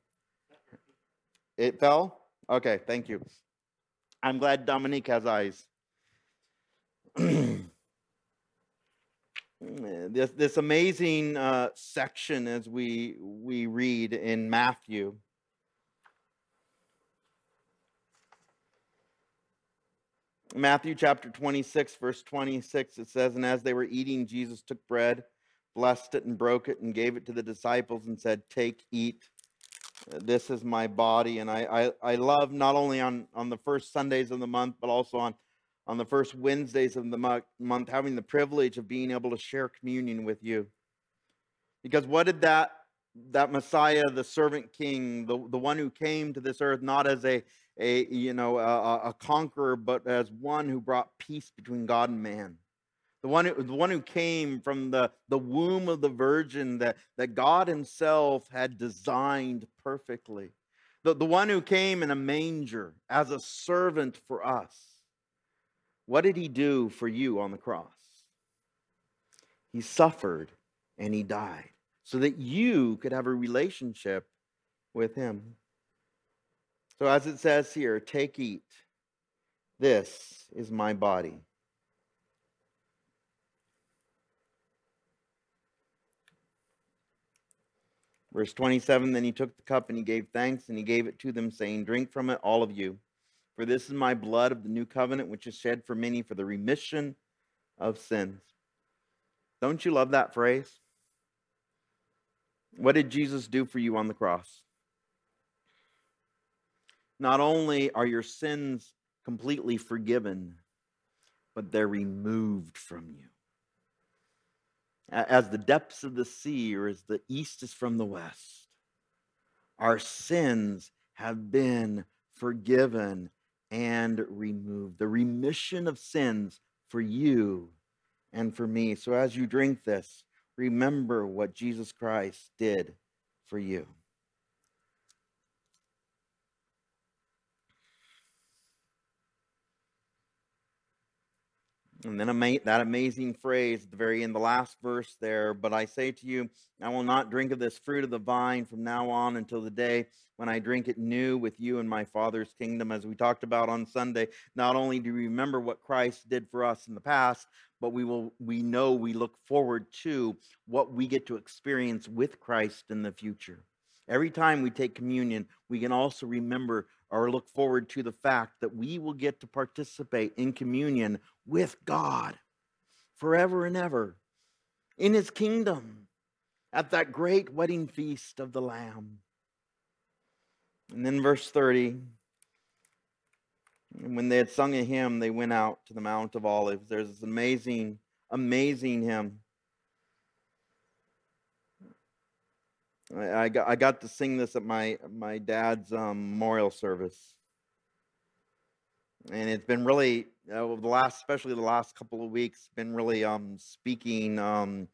Speaker 1: It fell? Okay, thank you. I'm glad Dominique has eyes. this this amazing uh, section as we we read in Matthew. Matthew chapter 26, verse 26, it says, And as they were eating, Jesus took bread, blessed it, and broke it, and gave it to the disciples, and said, Take, eat. Uh, this is my body. And I, I, I love not only on, on the first Sundays of the month, but also on, on the first Wednesdays of the month, having the privilege of being able to share communion with you. Because what did that that Messiah, the servant king, the, the one who came to this earth not as a a you know a, a conqueror, but as one who brought peace between God and man. The one, who, the one who came from the, the womb of the virgin that, that God Himself had designed perfectly. The, the one who came in a manger as a servant for us. What did He do for you on the cross? He suffered and he died so that you could have a relationship with him. So, as it says here, take, eat. This is my body. Verse 27 Then he took the cup and he gave thanks and he gave it to them, saying, Drink from it, all of you. For this is my blood of the new covenant, which is shed for many for the remission of sins. Don't you love that phrase? What did Jesus do for you on the cross? Not only are your sins completely forgiven, but they're removed from you. As the depths of the sea, or as the east is from the west, our sins have been forgiven and removed. The remission of sins for you and for me. So as you drink this, remember what Jesus Christ did for you. And then ama- that amazing phrase at the very end, the last verse there. But I say to you, I will not drink of this fruit of the vine from now on until the day when I drink it new with you in my Father's kingdom. As we talked about on Sunday, not only do we remember what Christ did for us in the past, but we will we know we look forward to what we get to experience with Christ in the future. Every time we take communion, we can also remember or look forward to the fact that we will get to participate in communion with God forever and ever in his kingdom at that great wedding feast of the Lamb. And then verse 30 and when they had sung a hymn, they went out to the Mount of Olives. There's this amazing, amazing hymn. I, got, I got to sing this at my, my dad's um, memorial service. And it's been really, uh, the last, especially the last couple of weeks, been really um, speaking um,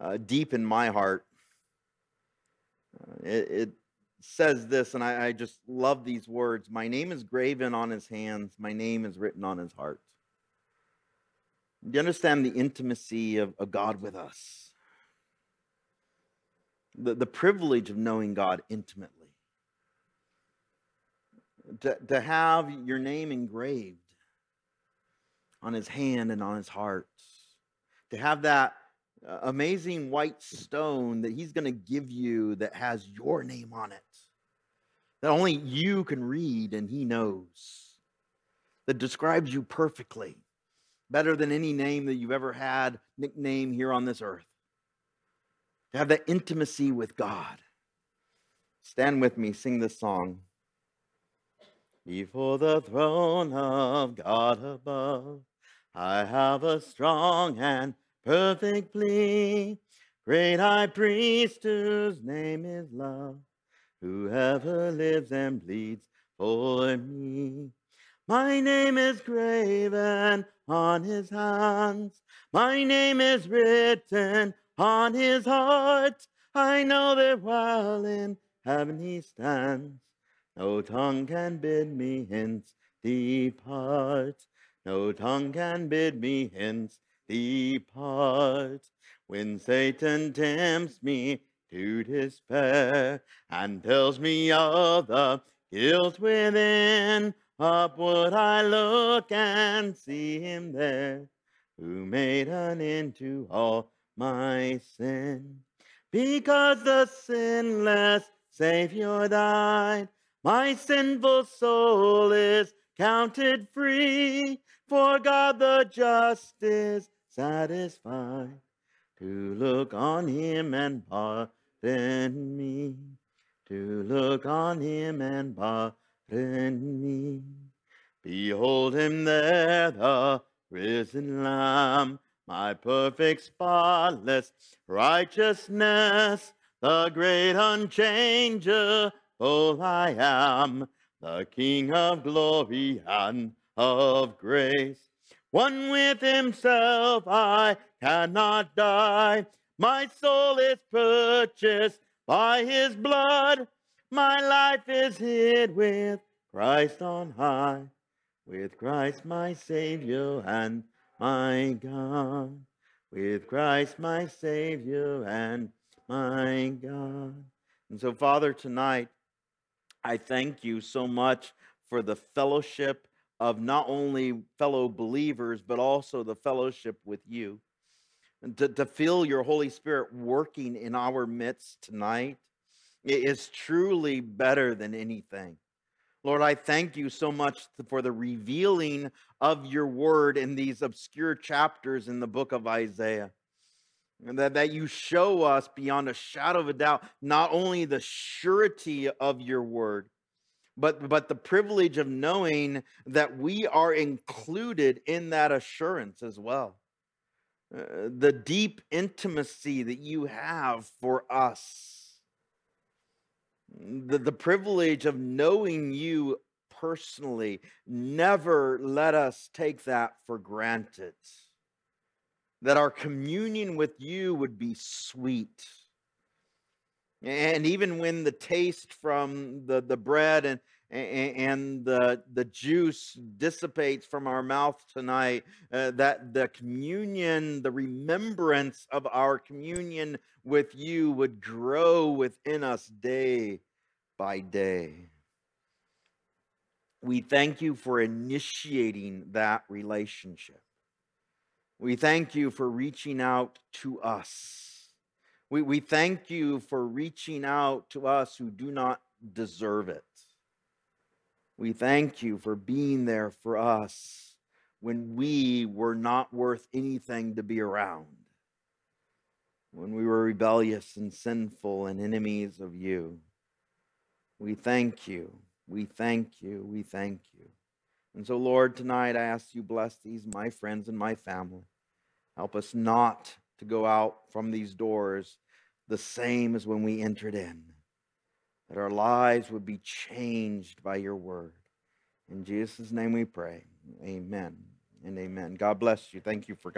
Speaker 1: uh, deep in my heart. Uh, it, it says this, and I, I, just love these words My name is graven on his hands, my name is written on his heart. Do you understand the intimacy of, of God with us? The, the privilege of knowing God intimately. To, to have your name engraved on his hand and on his heart. To have that uh, amazing white stone that he's going to give you that has your name on it that only you can read and he knows, that describes you perfectly, better than any name that you've ever had, nickname here on this earth. To have that intimacy with God. Stand with me, sing this song. Before the throne of God above, I have a strong and perfect plea. Great high priest whose name is love whoever lives and bleeds for me. My name is graven on his hands. My name is written on his heart. I know that while in heaven he stands, no tongue can bid me hence depart. No tongue can bid me hence depart. When Satan tempts me to despair and tells me of the guilt within. Upward I look and see him there who made an end to all my sin. Because the sinless Savior died, my sinful soul is counted free. For God the just is satisfied to look on him and pardon me, to look on him and pardon me. Behold him there, the risen Lamb, my perfect, spotless righteousness, the great unchangeable I am, the King of glory and of grace. One with himself I cannot die, my soul is purchased by his blood. My life is hid with Christ on high, with Christ my Savior and my God, with Christ my Savior and my God. And so, Father, tonight, I thank you so much for the fellowship of not only fellow believers, but also the fellowship with you. And to, to feel your Holy Spirit working in our midst tonight is truly better than anything. Lord, I thank you so much for the revealing of your word in these obscure chapters in the book of Isaiah. And that, that you show us beyond a shadow of a doubt not only the surety of your word, but, but the privilege of knowing that we are included in that assurance as well. Uh, the deep intimacy that you have for us, the, the privilege of knowing you personally, never let us take that for granted. That our communion with you would be sweet and even when the taste from the, the bread and, and the, the juice dissipates from our mouth tonight, uh, that the communion, the remembrance of our communion with you would grow within us day by day. We thank you for initiating that relationship. We thank you for reaching out to us. We, we thank you for reaching out to us who do not deserve it. We thank you for being there for us when we were not worth anything to be around, when we were rebellious and sinful and enemies of you. We thank you. We thank you. We thank you. And so, Lord, tonight I ask you bless these, my friends and my family. Help us not to go out from these doors the same as when we entered in. That our lives would be changed by your word. In Jesus' name we pray. Amen and amen. God bless you. Thank you for